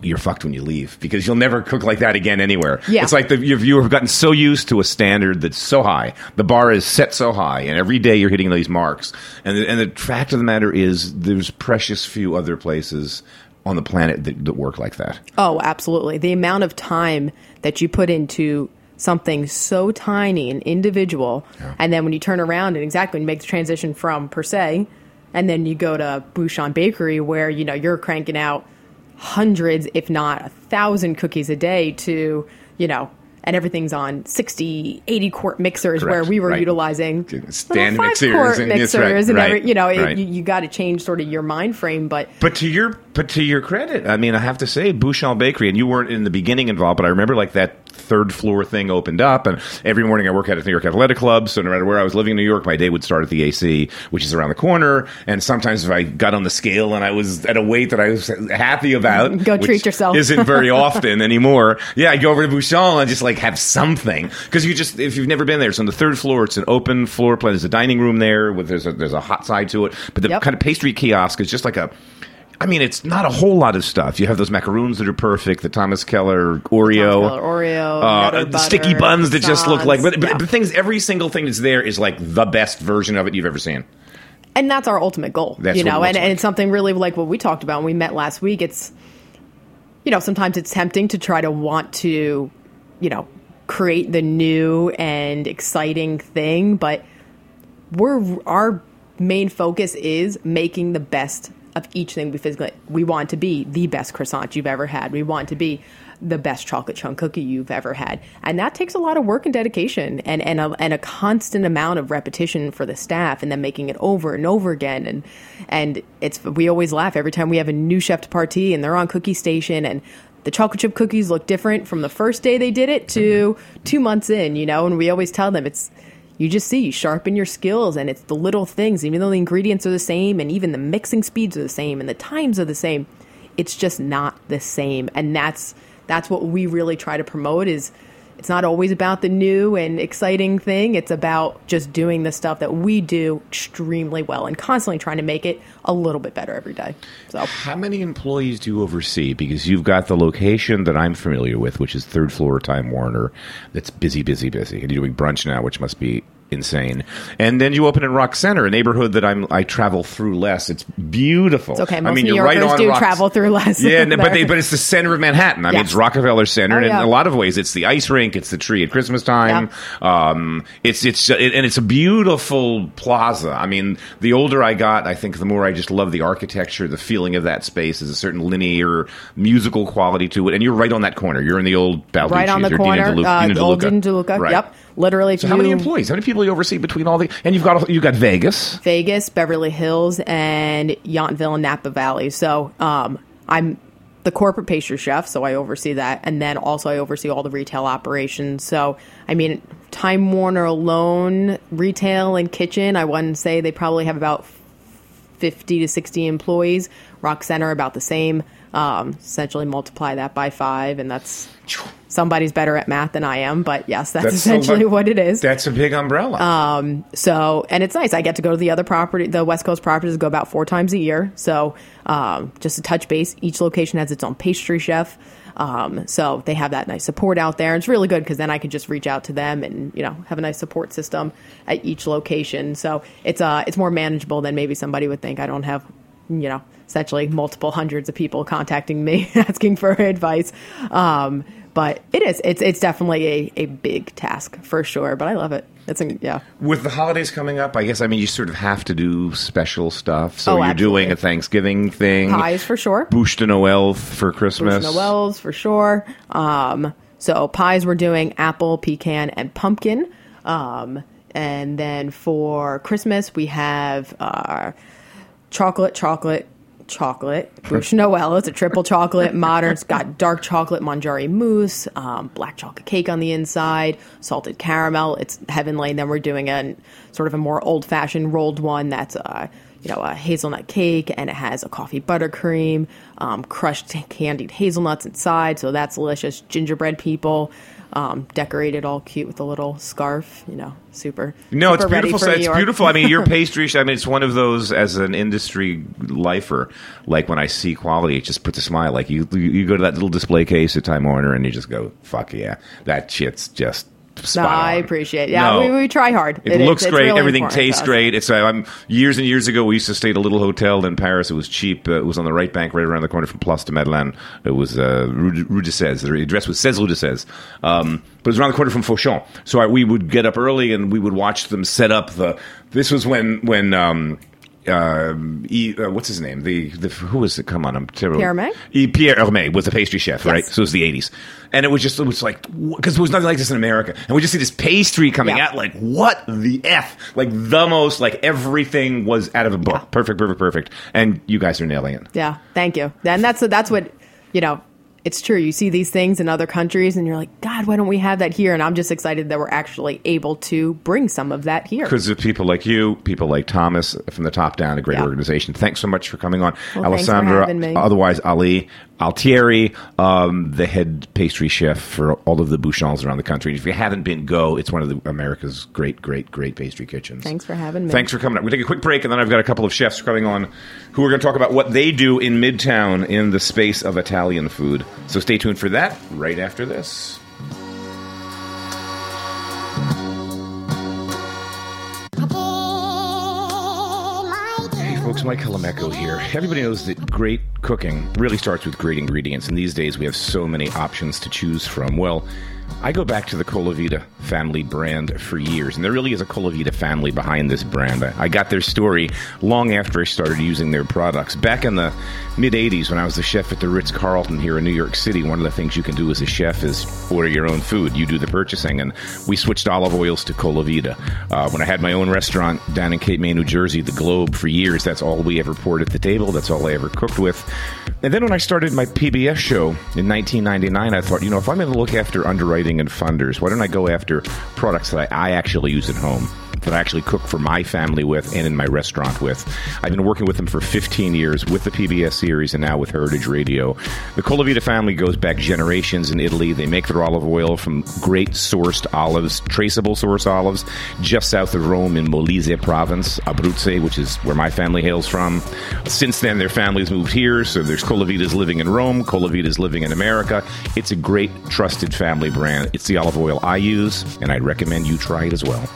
you're fucked when you leave because you'll never cook like that again anywhere. Yeah. It's like the, you've, have gotten so used to a standard that's so high. The bar is set so high, and every day you're hitting these marks. And the, and the fact of the matter is, there's precious few other places on the planet that, that work like that. Oh, absolutely. The amount of time that you put into something so tiny and individual, and then when you turn around and exactly make the transition from per se, and then you go to Bouchon Bakery where you know you're cranking out hundreds, if not a thousand cookies a day to you know. And everything's on 60, 80 quart mixers where we were right. utilizing Stand mixers five-quart and- mixers right, and right, every, you know, it- you, you got to change sort of your mind frame. But But to your but to your credit, I mean, I have to say, Bouchon Bakery, and you weren't in the beginning involved, but I remember like that third floor thing opened up, and every morning I work at a New York Athletic Club, so no matter where I was living in New York, my day would start at the AC, which is around the corner. And sometimes if I got on the scale and I was at a weight that I was happy about, Go treat yourself. isn't very often anymore. Yeah, I go over to Bouchon and just like have something because you just if you've never been there, it's on the third floor. It's an open floor plan. There's a dining room there with there's a there's a hot side to it, but the Yep. kind of pastry kiosk is just like a. I mean, it's not a whole lot of stuff. You have those macaroons that are perfect, the Thomas Keller Oreo, Keller Oreo, uh, Nutter the sticky buns that just look like. But, but, yeah. but things, every single thing that's there is like the best version of it you've ever seen. and that's our ultimate goal That's you know and, like. and it's something really like what we talked about when we met last week it's you know sometimes it's tempting to try to want to you know create the new and exciting thing but we're our main focus is making the best of each thing we physically we want to be the best croissant you've ever had. We want to be the best chocolate chunk cookie you've ever had. And that takes a lot of work and dedication and and a, and a constant amount of repetition for the staff and then making it over and over again. And and it's we always laugh every time we have a new chef de partie and they're on cookie station and the chocolate chip cookies look different from the first day they did it to mm-hmm. two months in you know and we always tell them it's you just see you sharpen your skills and it's the little things even though the ingredients are the same and even the mixing speeds are the same and the times are the same it's just not the same. And that's that's what we really try to promote is it's not always about the new and exciting thing. It's about just doing the stuff that we do extremely well and constantly trying to make it a little bit better every day. So How many employees do you oversee? Because you've got the location that I'm familiar with, which is third floor Time Warner. That's busy, busy, busy. And you're doing brunch now, which must be insane. And then you open in Rock Center, a neighborhood that I'm I travel through less. It's beautiful. it's okay. Most I mean, New you're right Yorkers on do Rock- travel through less. Yeah, but they, but it's the center of Manhattan. I mean, it's Rockefeller Center, Oh, and yeah. in a lot of ways, it's the ice rink, it's the tree at Christmas time. Um, it's it's it, and it's a beautiful plaza. I mean, the older I got, I think the more I just love the architecture, the feeling of that space. There's a certain linear musical quality to it, and you're right on that corner. You're in the old Balducci's right on the or corner, Dean & DeLuca, uh, Dean & old DeLuca. Dean & DeLuca. Right. Yep, literally. So how many employees? How many people you oversee between all the? And you've got you got Vegas. Vegas, Beverly Hills, and Yountville and Napa Valley. So um, I'm the corporate pastry chef, so I oversee that, and then also I oversee all the retail operations. So I mean, Time Warner alone, retail and kitchen, I wouldn't say they probably have about 50 to 60 employees. Rock Center about the same. Um, essentially multiply that by five, and that's somebody's better at math than I am. But yes, that's, That's so essentially much- what it is. That's a big umbrella. So, and it's nice. I get to go to the other property, the West Coast properties, go about four times a year. So, um, just to touch base, each location has its own pastry chef. Um, so they have that nice support out there. It's really good because then I can just reach out to them and you know have a nice support system at each location. So it's uh it's more manageable than maybe somebody would think. I don't have you know essentially multiple hundreds of people contacting me asking for advice. Um, but it is it's it's definitely a, a big task for sure. But I love it. It's a, yeah. With the holidays coming up, I guess I mean you sort of have to do special stuff. So Oh, you're doing a Thanksgiving thing, pies for sure. Bûche de Noël for Christmas. Noels for sure. Um, so pies we're doing apple, pecan, and pumpkin. Um, and then for Christmas we have uh, chocolate, chocolate, chocolate. Bûche Noel. It's a triple chocolate modern. It's got dark chocolate Manjari mousse, um, black chocolate cake on the inside, salted caramel. It's heavenly. And then we're doing a sort of a more old fashioned rolled one that's uh, you know, a hazelnut cake, and it has a coffee buttercream, um, crushed candied hazelnuts inside, so that's delicious. Gingerbread people, um, decorated all cute with a little scarf, you know, super. No, it's super ready beautiful. for So New it's beautiful. I mean, your pastry. I mean, it's one of those as an industry lifer. Like when I see quality, it just puts a smile. Like you, you go to that little display case at Time Warner, and you just go, "Fuck yeah, that shit's just." Spot No, I appreciate. it. Yeah, No. we, we try hard. It, It looks great. really Everything tastes great. It's. Uh, I'm years and years ago. We used to stay at a little hotel in Paris. It was cheap. Uh, it was on the right bank, right around the corner from Place de Madeleine. It was uh, Rue, Rue de Sèze. The address was 16 Rue de Sèze. Um, but it was around the corner from Fauchon. So I, we would get up early and we would watch them set up the. This was when when. Um, um, e, uh, what's his name? The, the who was it? Come on, I'm terrible. Pierre Hermé? E, Pierre Hermé was the pastry chef, right? So it was the 80s. And it was just, it was like, because there was nothing like this in America. And we just see this pastry coming Yeah. out, like, what the F? Like, the most, like, everything was out of a book. Yeah. Perfect, perfect, perfect. And you guys are nailing it. Yeah, thank you. And that's that's what you know. It's true. You see these things in other countries, and you're like, God, why don't we have that here? And I'm just excited that we're actually able to bring some of that here. Because of people like you, people like Thomas from the top down, a great Yeah. organization. Thanks so much for coming on. Well, Alessandra, otherwise Ali Altieri, um, the head pastry chef for all of the Bouchons around the country. If you haven't been, go. It's one of the, America's great, great, great pastry kitchens. Thanks for having me. Thanks for coming up. To take a quick break, and then I've got a couple of chefs coming on who are going to talk about what they do in Midtown in the space of Italian food. So stay tuned for that right after this. Folks, Mike Colameco here. Everybody knows that great cooking really starts with great ingredients, and these days we have so many options to choose from. Well, I go back to the Colavita family brand for years, and there really is a Colavita family behind this brand. I, got their story long after I started using their products. Back in the mid 80s, when I was the chef at the Ritz Carlton here in New York City, one of the things you can do as a chef is order your own food. You do the purchasing, and we switched olive oils to Colavita. Uh, when I had my own restaurant down in Cape May, New Jersey, the Globe, for years, that's all we ever poured at the table. That's all I ever cooked with. And then when I started my PBS show in 1999, I thought, you know, if I'm going to look after underwriting and funders, why don't I go after products that I, I actually use at home? That I actually cook for my family with and in my restaurant with. I've been working with them for 15 years with the PBS series and now with Heritage Radio. The Colavita family goes back generations in Italy. They make their olive oil from great sourced olives, traceable source olives, just south of Rome in Molise province, Abruzzo, which is where my family hails from. Since then, their families moved here, so there's Colavitas living in Rome, Colavitas living in America. It's a great, trusted family brand. It's the olive oil I use, and I'd recommend you try it as well.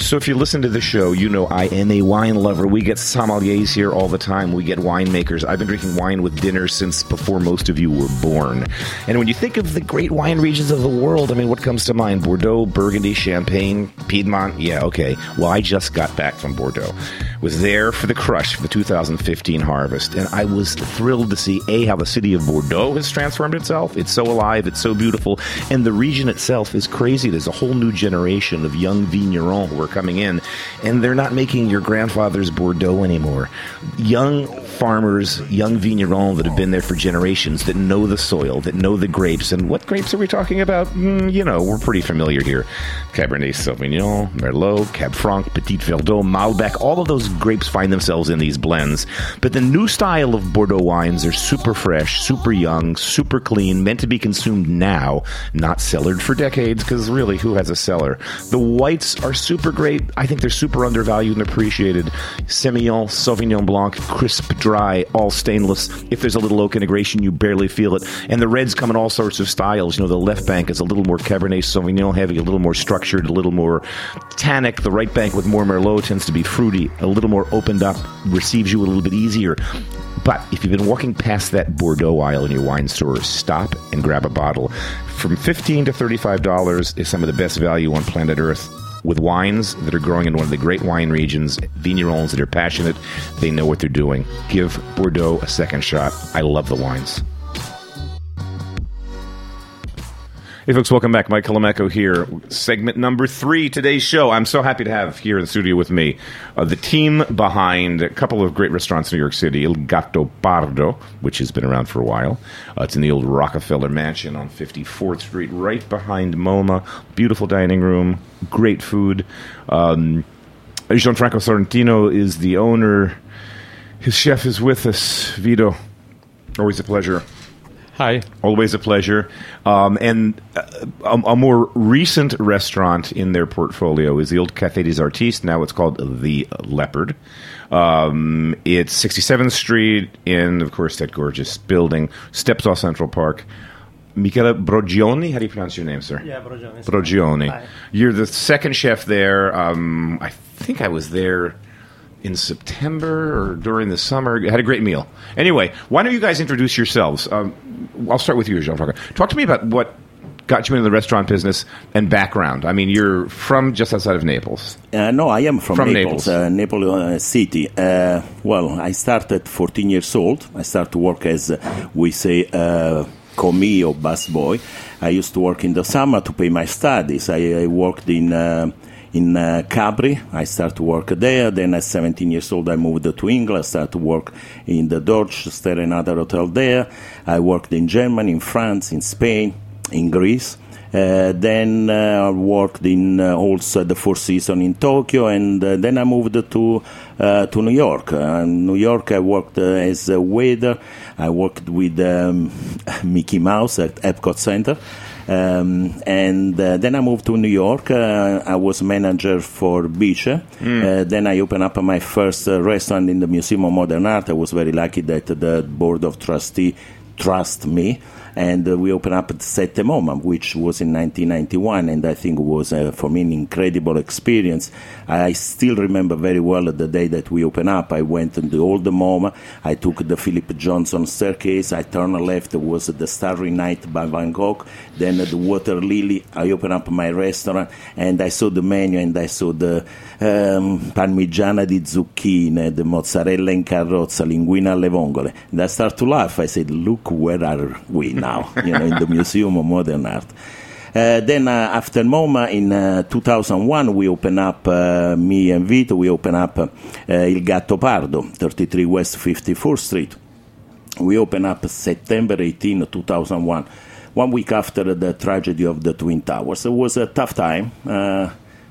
So, if you listen to the show, you know I am a wine lover. We get sommeliers here all the time. We get winemakers. I've been drinking wine with dinner since before most of you were born. And when you think of the great wine regions of the world, I mean, what comes to mind? Bordeaux, Burgundy, Champagne, Piedmont? Yeah, okay. Well, I just got back from Bordeaux. Was there for the crush for the 2015 harvest, and I was thrilled to see A, how the city of Bordeaux has transformed itself. It's so alive, it's so beautiful, and the region itself is crazy. There's a whole new generation of young vignerons who are coming in, and they're not making your grandfather's Bordeaux anymore. Young farmers, young vignerons that have been there for generations, that know the soil, that know the grapes. And what grapes are we talking about? Mm, you know, we're pretty familiar here. Cabernet Sauvignon, Merlot, Cab Franc, Petit Verdot, Malbec, all of those grapes find themselves in these blends. But the new style of Bordeaux wines are super fresh, super young, super clean, meant to be consumed now, not cellared for decades, because really, who has a cellar? The whites are super great. I think they're super undervalued and appreciated. Semillon, Sauvignon Blanc, crisp, dry, all stainless. If there's a little oak integration, you barely feel it. And the reds come in all sorts of styles. You know, the left bank is a little more Cabernet Sauvignon heavy, a little more structured, a little more tannic. The right bank with more Merlot tends to be fruity, a little more opened up, receives you a little bit easier. But if you've been walking past that Bordeaux aisle in your wine store, stop and grab a bottle. From 15 to $35 is some of the best value on planet Earth with wines that are growing in one of the great wine regions, vignerons that are passionate, they know what they're doing. Give Bordeaux a second shot. I love the wines. Hey, folks, welcome back. Mike Colameco here. Segment number three, today's show. I'm so happy to have here in the studio with me uh, the team behind a couple of great restaurants in New York City Il Gatto Pardo, which has been around for a while. Uh, it's in the old Rockefeller Mansion on 54th Street, right behind MoMA. Beautiful dining room, great food. Um, Gianfranco Sorrentino is the owner. His chef is with us, Vito. Always a pleasure. Hi. Always a pleasure. Um, and uh, a, a, more recent restaurant in their portfolio is the old Café des Artistes. Now it's called The Leopard. Um, it's 67th Street in, of course, that gorgeous building, steps off Central Park. Michele Brogioni, how do you pronounce your name, sir? Yeah, Brogioni. Brogioni. Hi. You're the second chef there. Um, I think I was there in September or during the summer. I Had a great meal. Anyway, why don't you guys introduce yourselves? Um, I'll start with you, Gianfranco. Talk to me about what got you into the restaurant business and background. I mean, you're from just outside of Naples. Uh, no, I am from, From Naples, Naples. uh, Naples uh, city. Uh, well, I started 14 years old. I started to work as uh, we say uh, or busboy. I used to work in the summer to pay my studies. I, I worked in. Uh, in uh, Capri, I started to work there. Then, at 17 years old, I moved to England. I started to work in the Dorchester, another hotel there. I worked in Germany, in France, in Spain, in Greece. Uh, then uh, I worked in uh, also the Four Seasons in Tokyo, and uh, then I moved to uh, to New York. Uh, in New York, I worked uh, as a waiter. I worked with um, Mickey Mouse at Epcot Center. Um, and uh, then I moved to New York. Uh, I was manager for Bice. Uh, then I opened up my first uh, restaurant in the Museum of Modern Art. I was very lucky that the board of trustee trust me. And uh, we opened up at Sette MoMA, which was in 1991, and I think it was uh, for me an incredible experience. I still remember very well the day that we opened up. I went to the old MoMA. I took the Philip Johnson staircase. I turned left. Was the Starry Night by Van Gogh. Then the Water Lily. I opened up my restaurant, and I saw the menu, and I saw the um, parmigiana di zucchine, the mozzarella in carrozza, linguina alle vongole. And I started to laugh. I said, "Look, where are we now? You know, in the Museum of Modern Art." Uh, then uh, after MoMA in uh, 2001 we open up me and Vito we open up Il Gattopardo 33 West 54th Street we open up September 18 2001 one week after the tragedy of the Twin Towers it was a tough time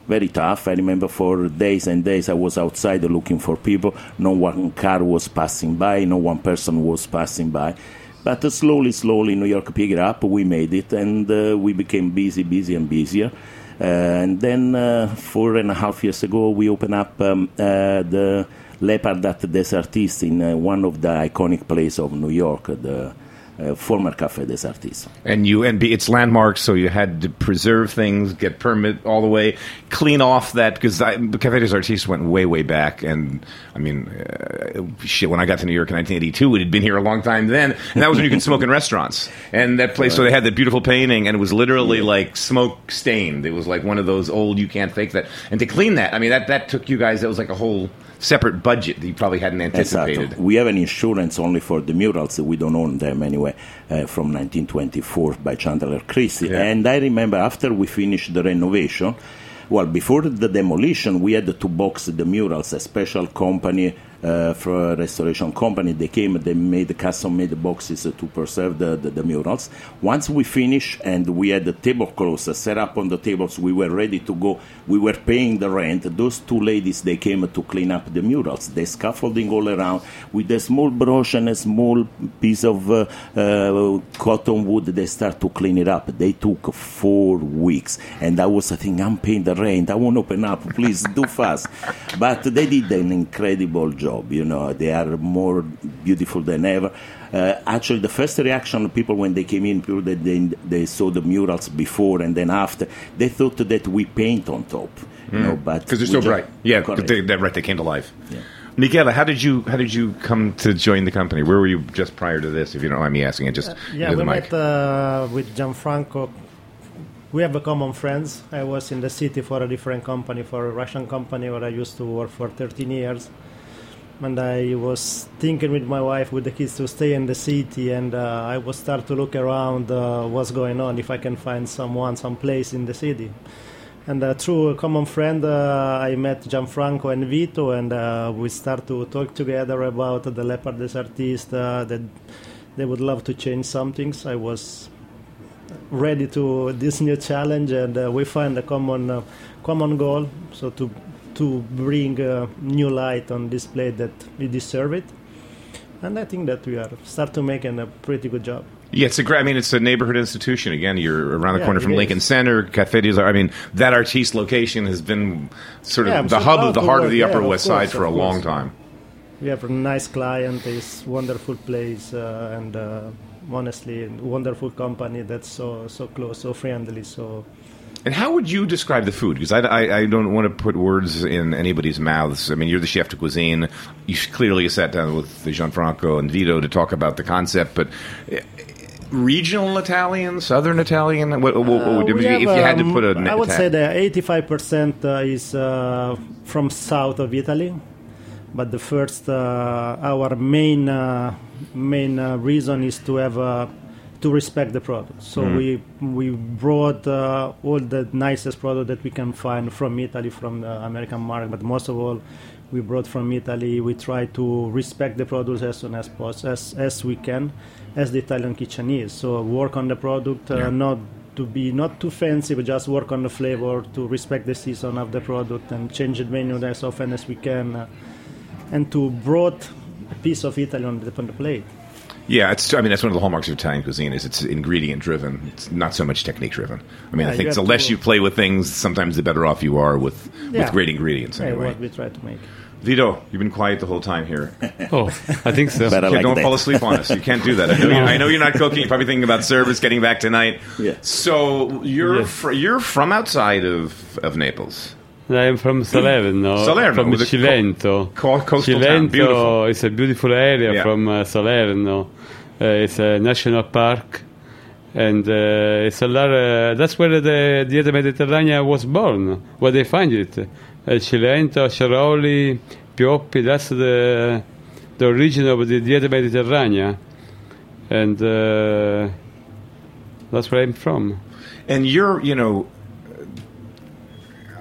very tough. I remember for days and days I was outside looking for people. No one car was passing by, no one person was passing by. But uh, slowly, slowly, New York picked it up. We made it, and uh, we became busy, busy, and busier. Uh, and then uh, four and a half years ago, we opened up um, uh, the Leopard at Des Artistes in uh, one of the iconic places of New York, the uh, former Café des Artistes. And you and be, it's landmarks, so you had to preserve things, get permit all the way, clean off that because Café des Artistes went way way back, and I mean, uh, shit. When I got to New York in 1982, it had been here a long time then, and that was when you could smoke in restaurants. And that place, so they had that beautiful painting, and it was literally like smoke stained. It was like one of those old you can't fake that. And to clean that, I mean, that that took you guys. That was like a whole separate budget that you probably hadn't anticipated. Exactly. We have an insurance only for the murals. We don't own them anyway. Uh, from 1924 by Chandler Christy. Yeah. And I remember after we finished the renovation, well, before the demolition, we had to box the murals. A special company, uh, for a restoration company, they came, they made custom-made boxes to preserve the, the, the murals. Once we finished and we had the tablecloths set up on the tables, we were ready to go. We were paying the rent. Those two ladies, they came to clean up the murals. The scaffolding all around with a small brush and a small piece of uh, uh, cotton wood. They start to clean it up. They took four weeks, and I was thinking, I'm paying the rent. I won't open up. Please do fast. But they did an incredible job. You know, they are more beautiful than ever. Uh, actually, the first reaction of people when they came in, people that they, they saw the murals before and then after, they thought that we paint on top. You know, but because they're so bright. Yeah, Correct. they, they're right. They came to life. Yeah. Michele, how did you how did you come to join the company? Where were you just prior to this? If you don't mind me asking, it just Yeah, we mic. met uh, with Gianfranco. We have a common friends. I was in the city for a different company, for a Russian company where I used to work for 13 years. And I was thinking with my wife, with the kids, to stay in the city. And uh, I was start to look around uh, what's going on, if I can find someone, some place in the city. And uh, through a common friend, uh, I met Gianfranco and Vito, and uh, we start to talk together about the Leopard des Artistes, uh, that they would love to change some things. I was ready to this new challenge, and we find a common common goal. So to to bring uh, new light on display that we deserve it, and I think that we are start to making a pretty good job. Yeah, it's a great. I mean, it's a neighborhood institution. Again, you're around the Yeah, corner from is. Lincoln Center, Cafe des I mean, that artiste location has been sort of Yeah, the so hub of the heart of work the Upper there, of West Side for a of long time. We have a nice client, this wonderful place, uh, and uh, honestly, wonderful company that's so so close, so friendly, so. And how would you describe the food? Because I, I, I don't want to put words in anybody's mouths. I mean, you're the chef de cuisine. You clearly sat down with Gianfranco and Vito to talk about the concept, but eh, regional Italian, Southern Italian. What, what, what would, Uh, we if you have, had to um, put a, I would ta- say that 85% uh, is uh, from south of Italy, but the first, uh, our main uh, main uh, reason is to have uh, to respect the product. So Mm-hmm. we we brought uh, all the nicest product that we can find from Italy, from the American market, but most of all. We brought from Italy. We try to respect the product as soon as possible, as, as we can, as the Italian kitchen is. So work on the product, uh, Yeah. not to be not too fancy, but just work on the flavor, to respect the season of the product, and change the menu as often as we can, uh, and to brought a piece of Italy on the, on the plate. Yeah, it's. I mean, that's one of the hallmarks of Italian cuisine is it's ingredient driven. It's not so much technique driven. I mean, Yeah, I think the less to- you play with things, sometimes the better off you are with Yeah. with great ingredients. Yeah, Anyway, what we try to make. Vito, you've been quiet the whole time here. Oh, I think so. But like don't that. fall asleep on us. You can't do that. I know, you're, I know you're not cooking. You're probably thinking about service, getting back tonight. Yeah. So you're Yes. fr- you're from outside of, of Naples. I am from Salerno. Salerno, from Cilento. co- coastal town. Is a beautiful area Yeah. from uh, Salerno. Uh, it's a national park, and uh, it's a lot. Uh, that's where the Dieta Mediterranea was born. Where they find it, uh, Cilento, Ceroli, Pioppi. That's the the origin of the Dieta Mediterranea, and uh, that's where I'm from. And you're, you know,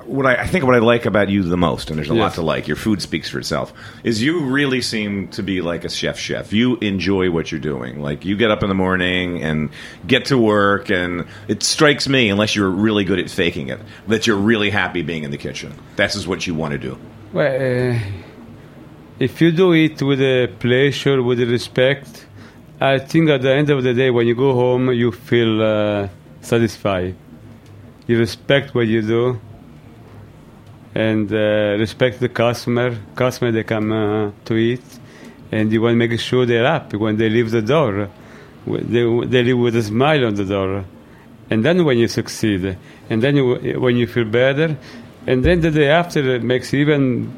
what I, I think what I like about you the most, and there's a lot to like. Your food speaks for itself. Is you really seem to be like a chef. Chef. You enjoy what you're doing. Like you get up in the morning and get to work, and it strikes me, unless you're really good at faking it, that you're really happy being in the kitchen. That's is what you want to do. Well, uh, if you do it with a pleasure, with respect, I think at the end of the day, when you go home, you feel uh, satisfied. You respect what you do, and uh, respect the customer. Customer they come uh, to eat, and you want to make sure they're happy when they leave the door. They, they leave with a smile on the door, and then when you succeed, and then you, when you feel better, and then the day after it makes even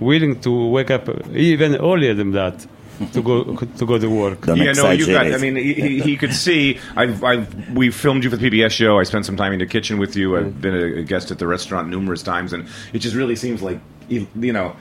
willing to wake up even earlier than that to go to go to work. Don't yeah, no, you got. I mean, he, he- he could see. I've, I've, we filmed you for the PBS show. I spent some time in your kitchen with you. I've been a, a guest at the restaurant numerous times, and it just really seems like you you know.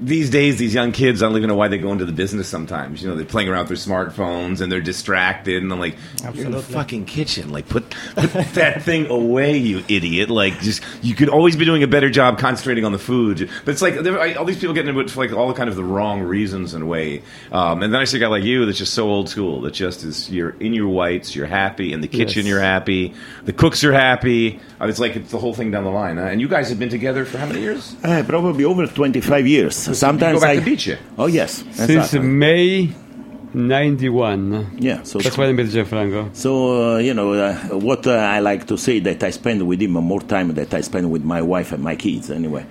I- These days, these young kids, I don't even know why they go into the business. Sometimes, you know, they're playing around with their smartphones and they're distracted. And I'm like, "You're in the fucking kitchen. Like, put put that thing away, you idiot. Like, just you could always be doing a better job concentrating on the food. But it's like all these people get into it for like all kind of the wrong reasons in a way. Um, and then I see a guy like you that's just so old school. That just is you're in your whites, you're happy in the kitchen, Yes. you're happy, the cooks are happy. Uh, It's like it's the whole thing down the line. Huh? And you guys have been together for how many years? Uh, probably over 25 years. Sometimes go back I. to Bice you. Oh, yes. Since exactly. May 91. Yeah, so That's why I met Gianfranco. So uh, you know uh, what uh, I like to say that I spend with him more time that I spend with my wife and my kids anyway.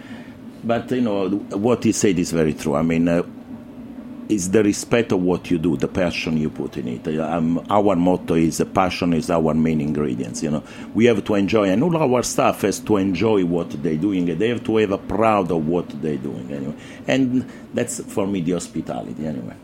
But you know what he said is very true. I mean, it's the respect of what you do, the passion you put in it. Uh, Um, our motto is uh, passion is our main ingredients. You know, we have to enjoy, and all our staff has to enjoy what they're doing. They have to have a proud of what they're doing anyway, and that's for me the hospitality anyway.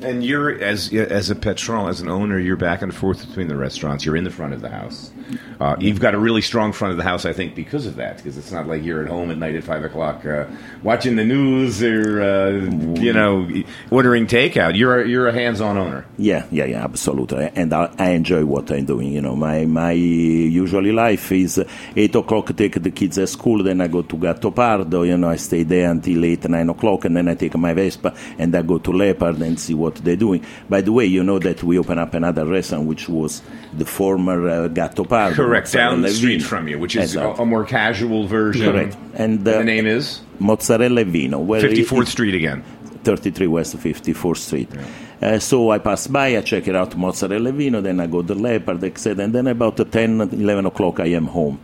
And you're as as a patron, as an owner, you're back and forth between the restaurants. You're in the front of the house. Uh, you've got a really strong front of the house, I think, because of that. Because it's not like you're at home at night at five o'clock uh, watching the news or uh, you know ordering takeout. You're a, you're a hands-on owner. Yeah, yeah, yeah, absolutely. And I, I enjoy what I'm doing. You know, my my usually life is eight o'clock. Take the kids at school, then I go to Gattopardo. You know, I stay there until eight nine o'clock, and then I take my Vespa and I go to Leopard and see what they're doing. By the way, you know that we open up another restaurant, which was the former uh, Correct, down the street Vino. from you, which is a, Exactly. a more casual version. Correct. And, uh, the name is Mozzarella e Vino. where Fifty it- Street again. 33 West 54th Street. Uh, so I pass by, I check it out, mozzarella vino, then I go to Leopard, etc. And then about 10, 11 o'clock, I am home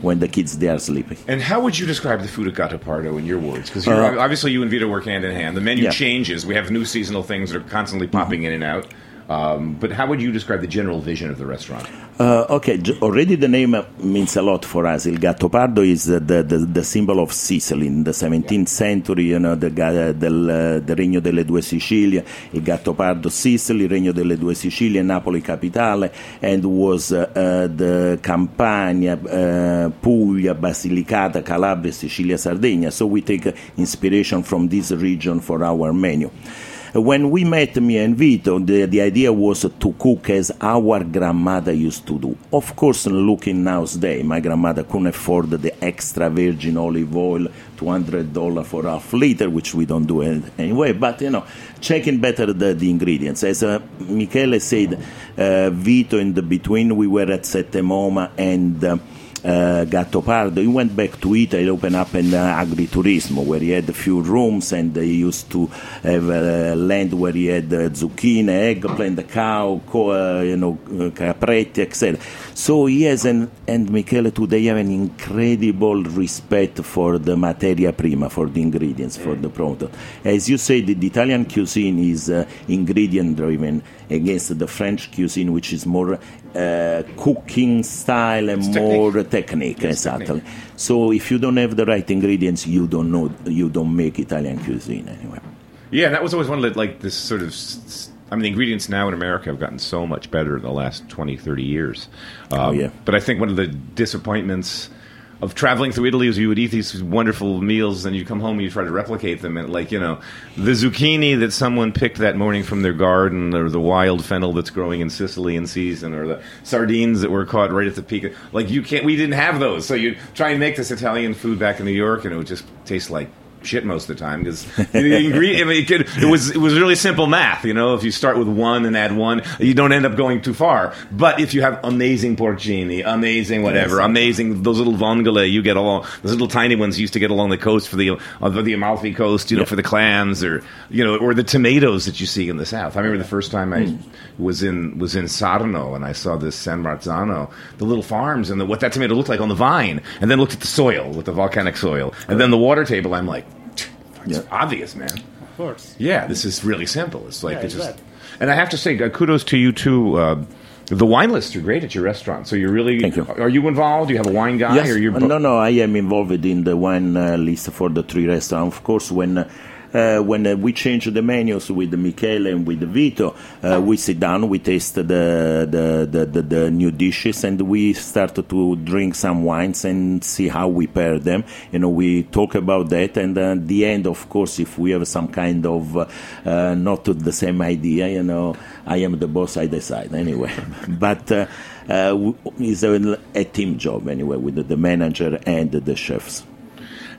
when the kids they are sleeping. And how would you describe the food at Gattopardo in your words? Because Uh, obviously you and Vito work hand in hand. The menu Yeah. changes. We have new seasonal things that are constantly popping in and out. Um, but how would you describe the general vision of the restaurant? Uh, okay, already the name uh, means a lot for us. Il Gattopardo is the, the, the symbol of Sicily. In the 17th century, you know, the, del, uh, the Regno delle Due Sicilie, il Gattopardo Sicily, Regno delle Due Sicilie, Napoli capitale, and was uh, uh, the Campania, uh, Puglia, Basilicata, Calabria, Sicilia, Sardinia. So we take inspiration from this region for our menu. When we met me and Vito, the, the idea was to cook as our grandmother used to do. Of course, looking nowadays, day my grandmother couldn't afford the extra virgin olive oil, $200 for half liter, which we don't do anyway. But, you know, checking better the, the ingredients. As uh, Michele said, uh, Vito in the between, we were at Sette Moma and... Uh, uh, Gattopardo. He went back to Italy, opened up an uh, agriturismo where he had a few rooms and he used to have uh, land where he had uh, zucchini, eggplant, cow, co- uh, you know, capretti, etc. So he has an, and Michele today have an incredible respect for the materia prima, for the ingredients, for the product. As you say, the, the Italian cuisine is uh, ingredient driven against the French cuisine, which is more uh, cooking style and It's more technique. technique, It's exactly. technique. So if you don't have the right ingredients, you don't know, you don't make Italian cuisine anyway. Yeah, that was always one of the, like this sort of. I mean, the ingredients now in America have gotten so much better in the last 20, 30 years. Um, Oh, yeah. But I think one of the disappointments of traveling through Italy is you would eat these wonderful meals, and you come home and you try to replicate them. And like you know, the zucchini that someone picked that morning from their garden, or the wild fennel that's growing in Sicily in season, or the sardines that were caught right at the peak. Like you can't, we didn't have those. So you try and make this Italian food back in New York, and it would just taste like shit most of the time because the ingredient. I mean, it, could, it was it was really simple math. You know, if you start with one and add one, you don't end up going too far. But if you have amazing porcini, amazing whatever, amazing those little vongole you get along, those little tiny ones you used to get along the coast for the uh, the Amalfi Coast, you know, for the clams or you know, or the tomatoes that you see in the south. I remember the first time I was in was in Sarno and I saw this San Marzano, the little farms and the, what that tomato looked like on the vine, and then looked at the soil with the volcanic soil, and then the water table. I'm like. It's Yeah. obvious, man. Of course. Yeah, this is really simple. It's like Yeah, it's just, exactly. and I have to say, uh, kudos to you too. Uh, the wine lists are great at your restaurant. So you're really. Thank you. Are you involved? Do you have a wine guy? Yes. Or you're Uh, no, no, I am involved in the wine uh, list for the three restaurants. Of course, when uh, uh, when uh, we change the menus with Michele and with Vito, uh, we sit down, we taste the the, the, the the new dishes, and we start to drink some wines and see how we pair them. You know, we talk about that, and uh, at the end, of course, if we have some kind of uh, uh, not the same idea, you know, I am the boss, I decide anyway. but uh, uh, it's a, a team job anyway with the manager and the chefs.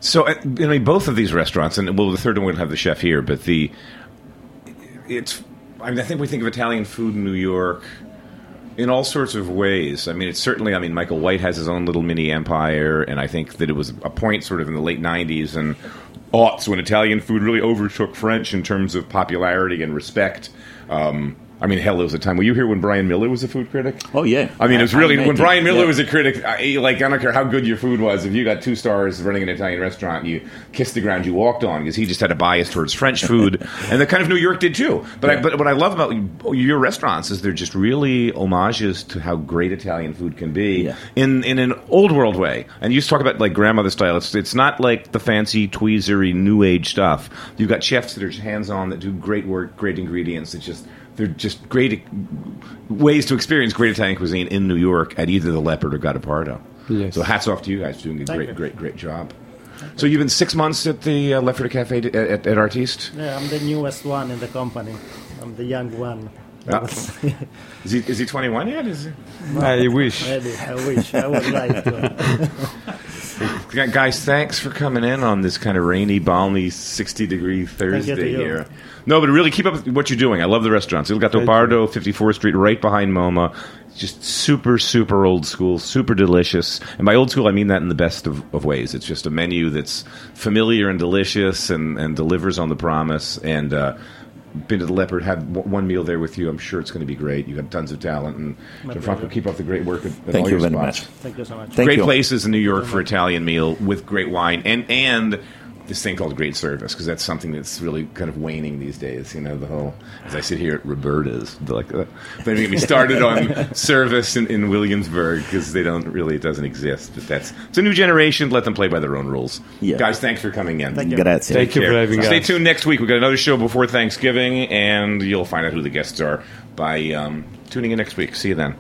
So, uh, I mean, both of these restaurants, and well, the third one we don't have the chef here, but the it's. I mean, I think we think of Italian food in New York in all sorts of ways. I mean, it's certainly. I mean, Michael White has his own little mini empire, and I think that it was a point sort of in the late '90s and aughts when Italian food really overtook French in terms of popularity and respect. Um, I mean, hell, there was a time. Were you here when Bryan Miller was a food critic? Oh yeah, I mean, it was really when. Bryan Miller Yeah. was a critic. I, like, I don't care how good your food was. If you got two stars running an Italian restaurant, you kissed the ground you walked on because he just had a bias towards French food, and the kind of New York did too. But I, but what I love about your restaurants is they're just really homages to how great Italian food can be Yeah. in in an old world way. And you just talk about like grandmother style. It's it's not like the fancy tweezery new age stuff. You've got chefs that are hands on that do great work, great ingredients. That just they're just great ways to experience great Italian cuisine in New York at either the Leopard or Gattopardo. Yes. So hats off to you guys doing a Thank great, you. great, great job. So you've been six months at the uh, Leopard Cafe at, at, at Artiste. Yeah, I'm the newest one in the company. I'm the young one. Ah. Is he is he twenty one yet? Is he? I wish. Maybe I wish I would like to. Gu- Guys, thanks for coming in on this kind of rainy, balmy, 60 degree Thursday here. No, but really keep up with what you're doing. I love the restaurants. Il Gatto Thank Bardo, 54th Street, right behind MoMA. Just super, super old school, super delicious. And by old school, I mean that in the best of, of ways. It's just a menu that's familiar and delicious and, and delivers on the promise. And uh, been to the Leopard, had w- one meal there with you. I'm sure it's going to be great. You have tons of talent. And Gianfranco, keep up the great work at, at Thank all you your very spots much. Thank you so much. Thank great you. places in New York for Italian meal with great wine and and this thing called great service because that's something that's really kind of waning these days. You know, the whole as I sit here at Roberta's, they're like uh, they get me started on service in, in Williamsburg because they don't really it doesn't exist. But that's it's a new generation. Let them play by their own rules. Yeah. Guys, thanks for coming in. Thank you. Grazie. Thank you for having Stay tuned next week. We've got another show before Thanksgiving, and you'll find out who the guests are by um, tuning in next week. See you then.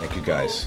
Thank you, guys.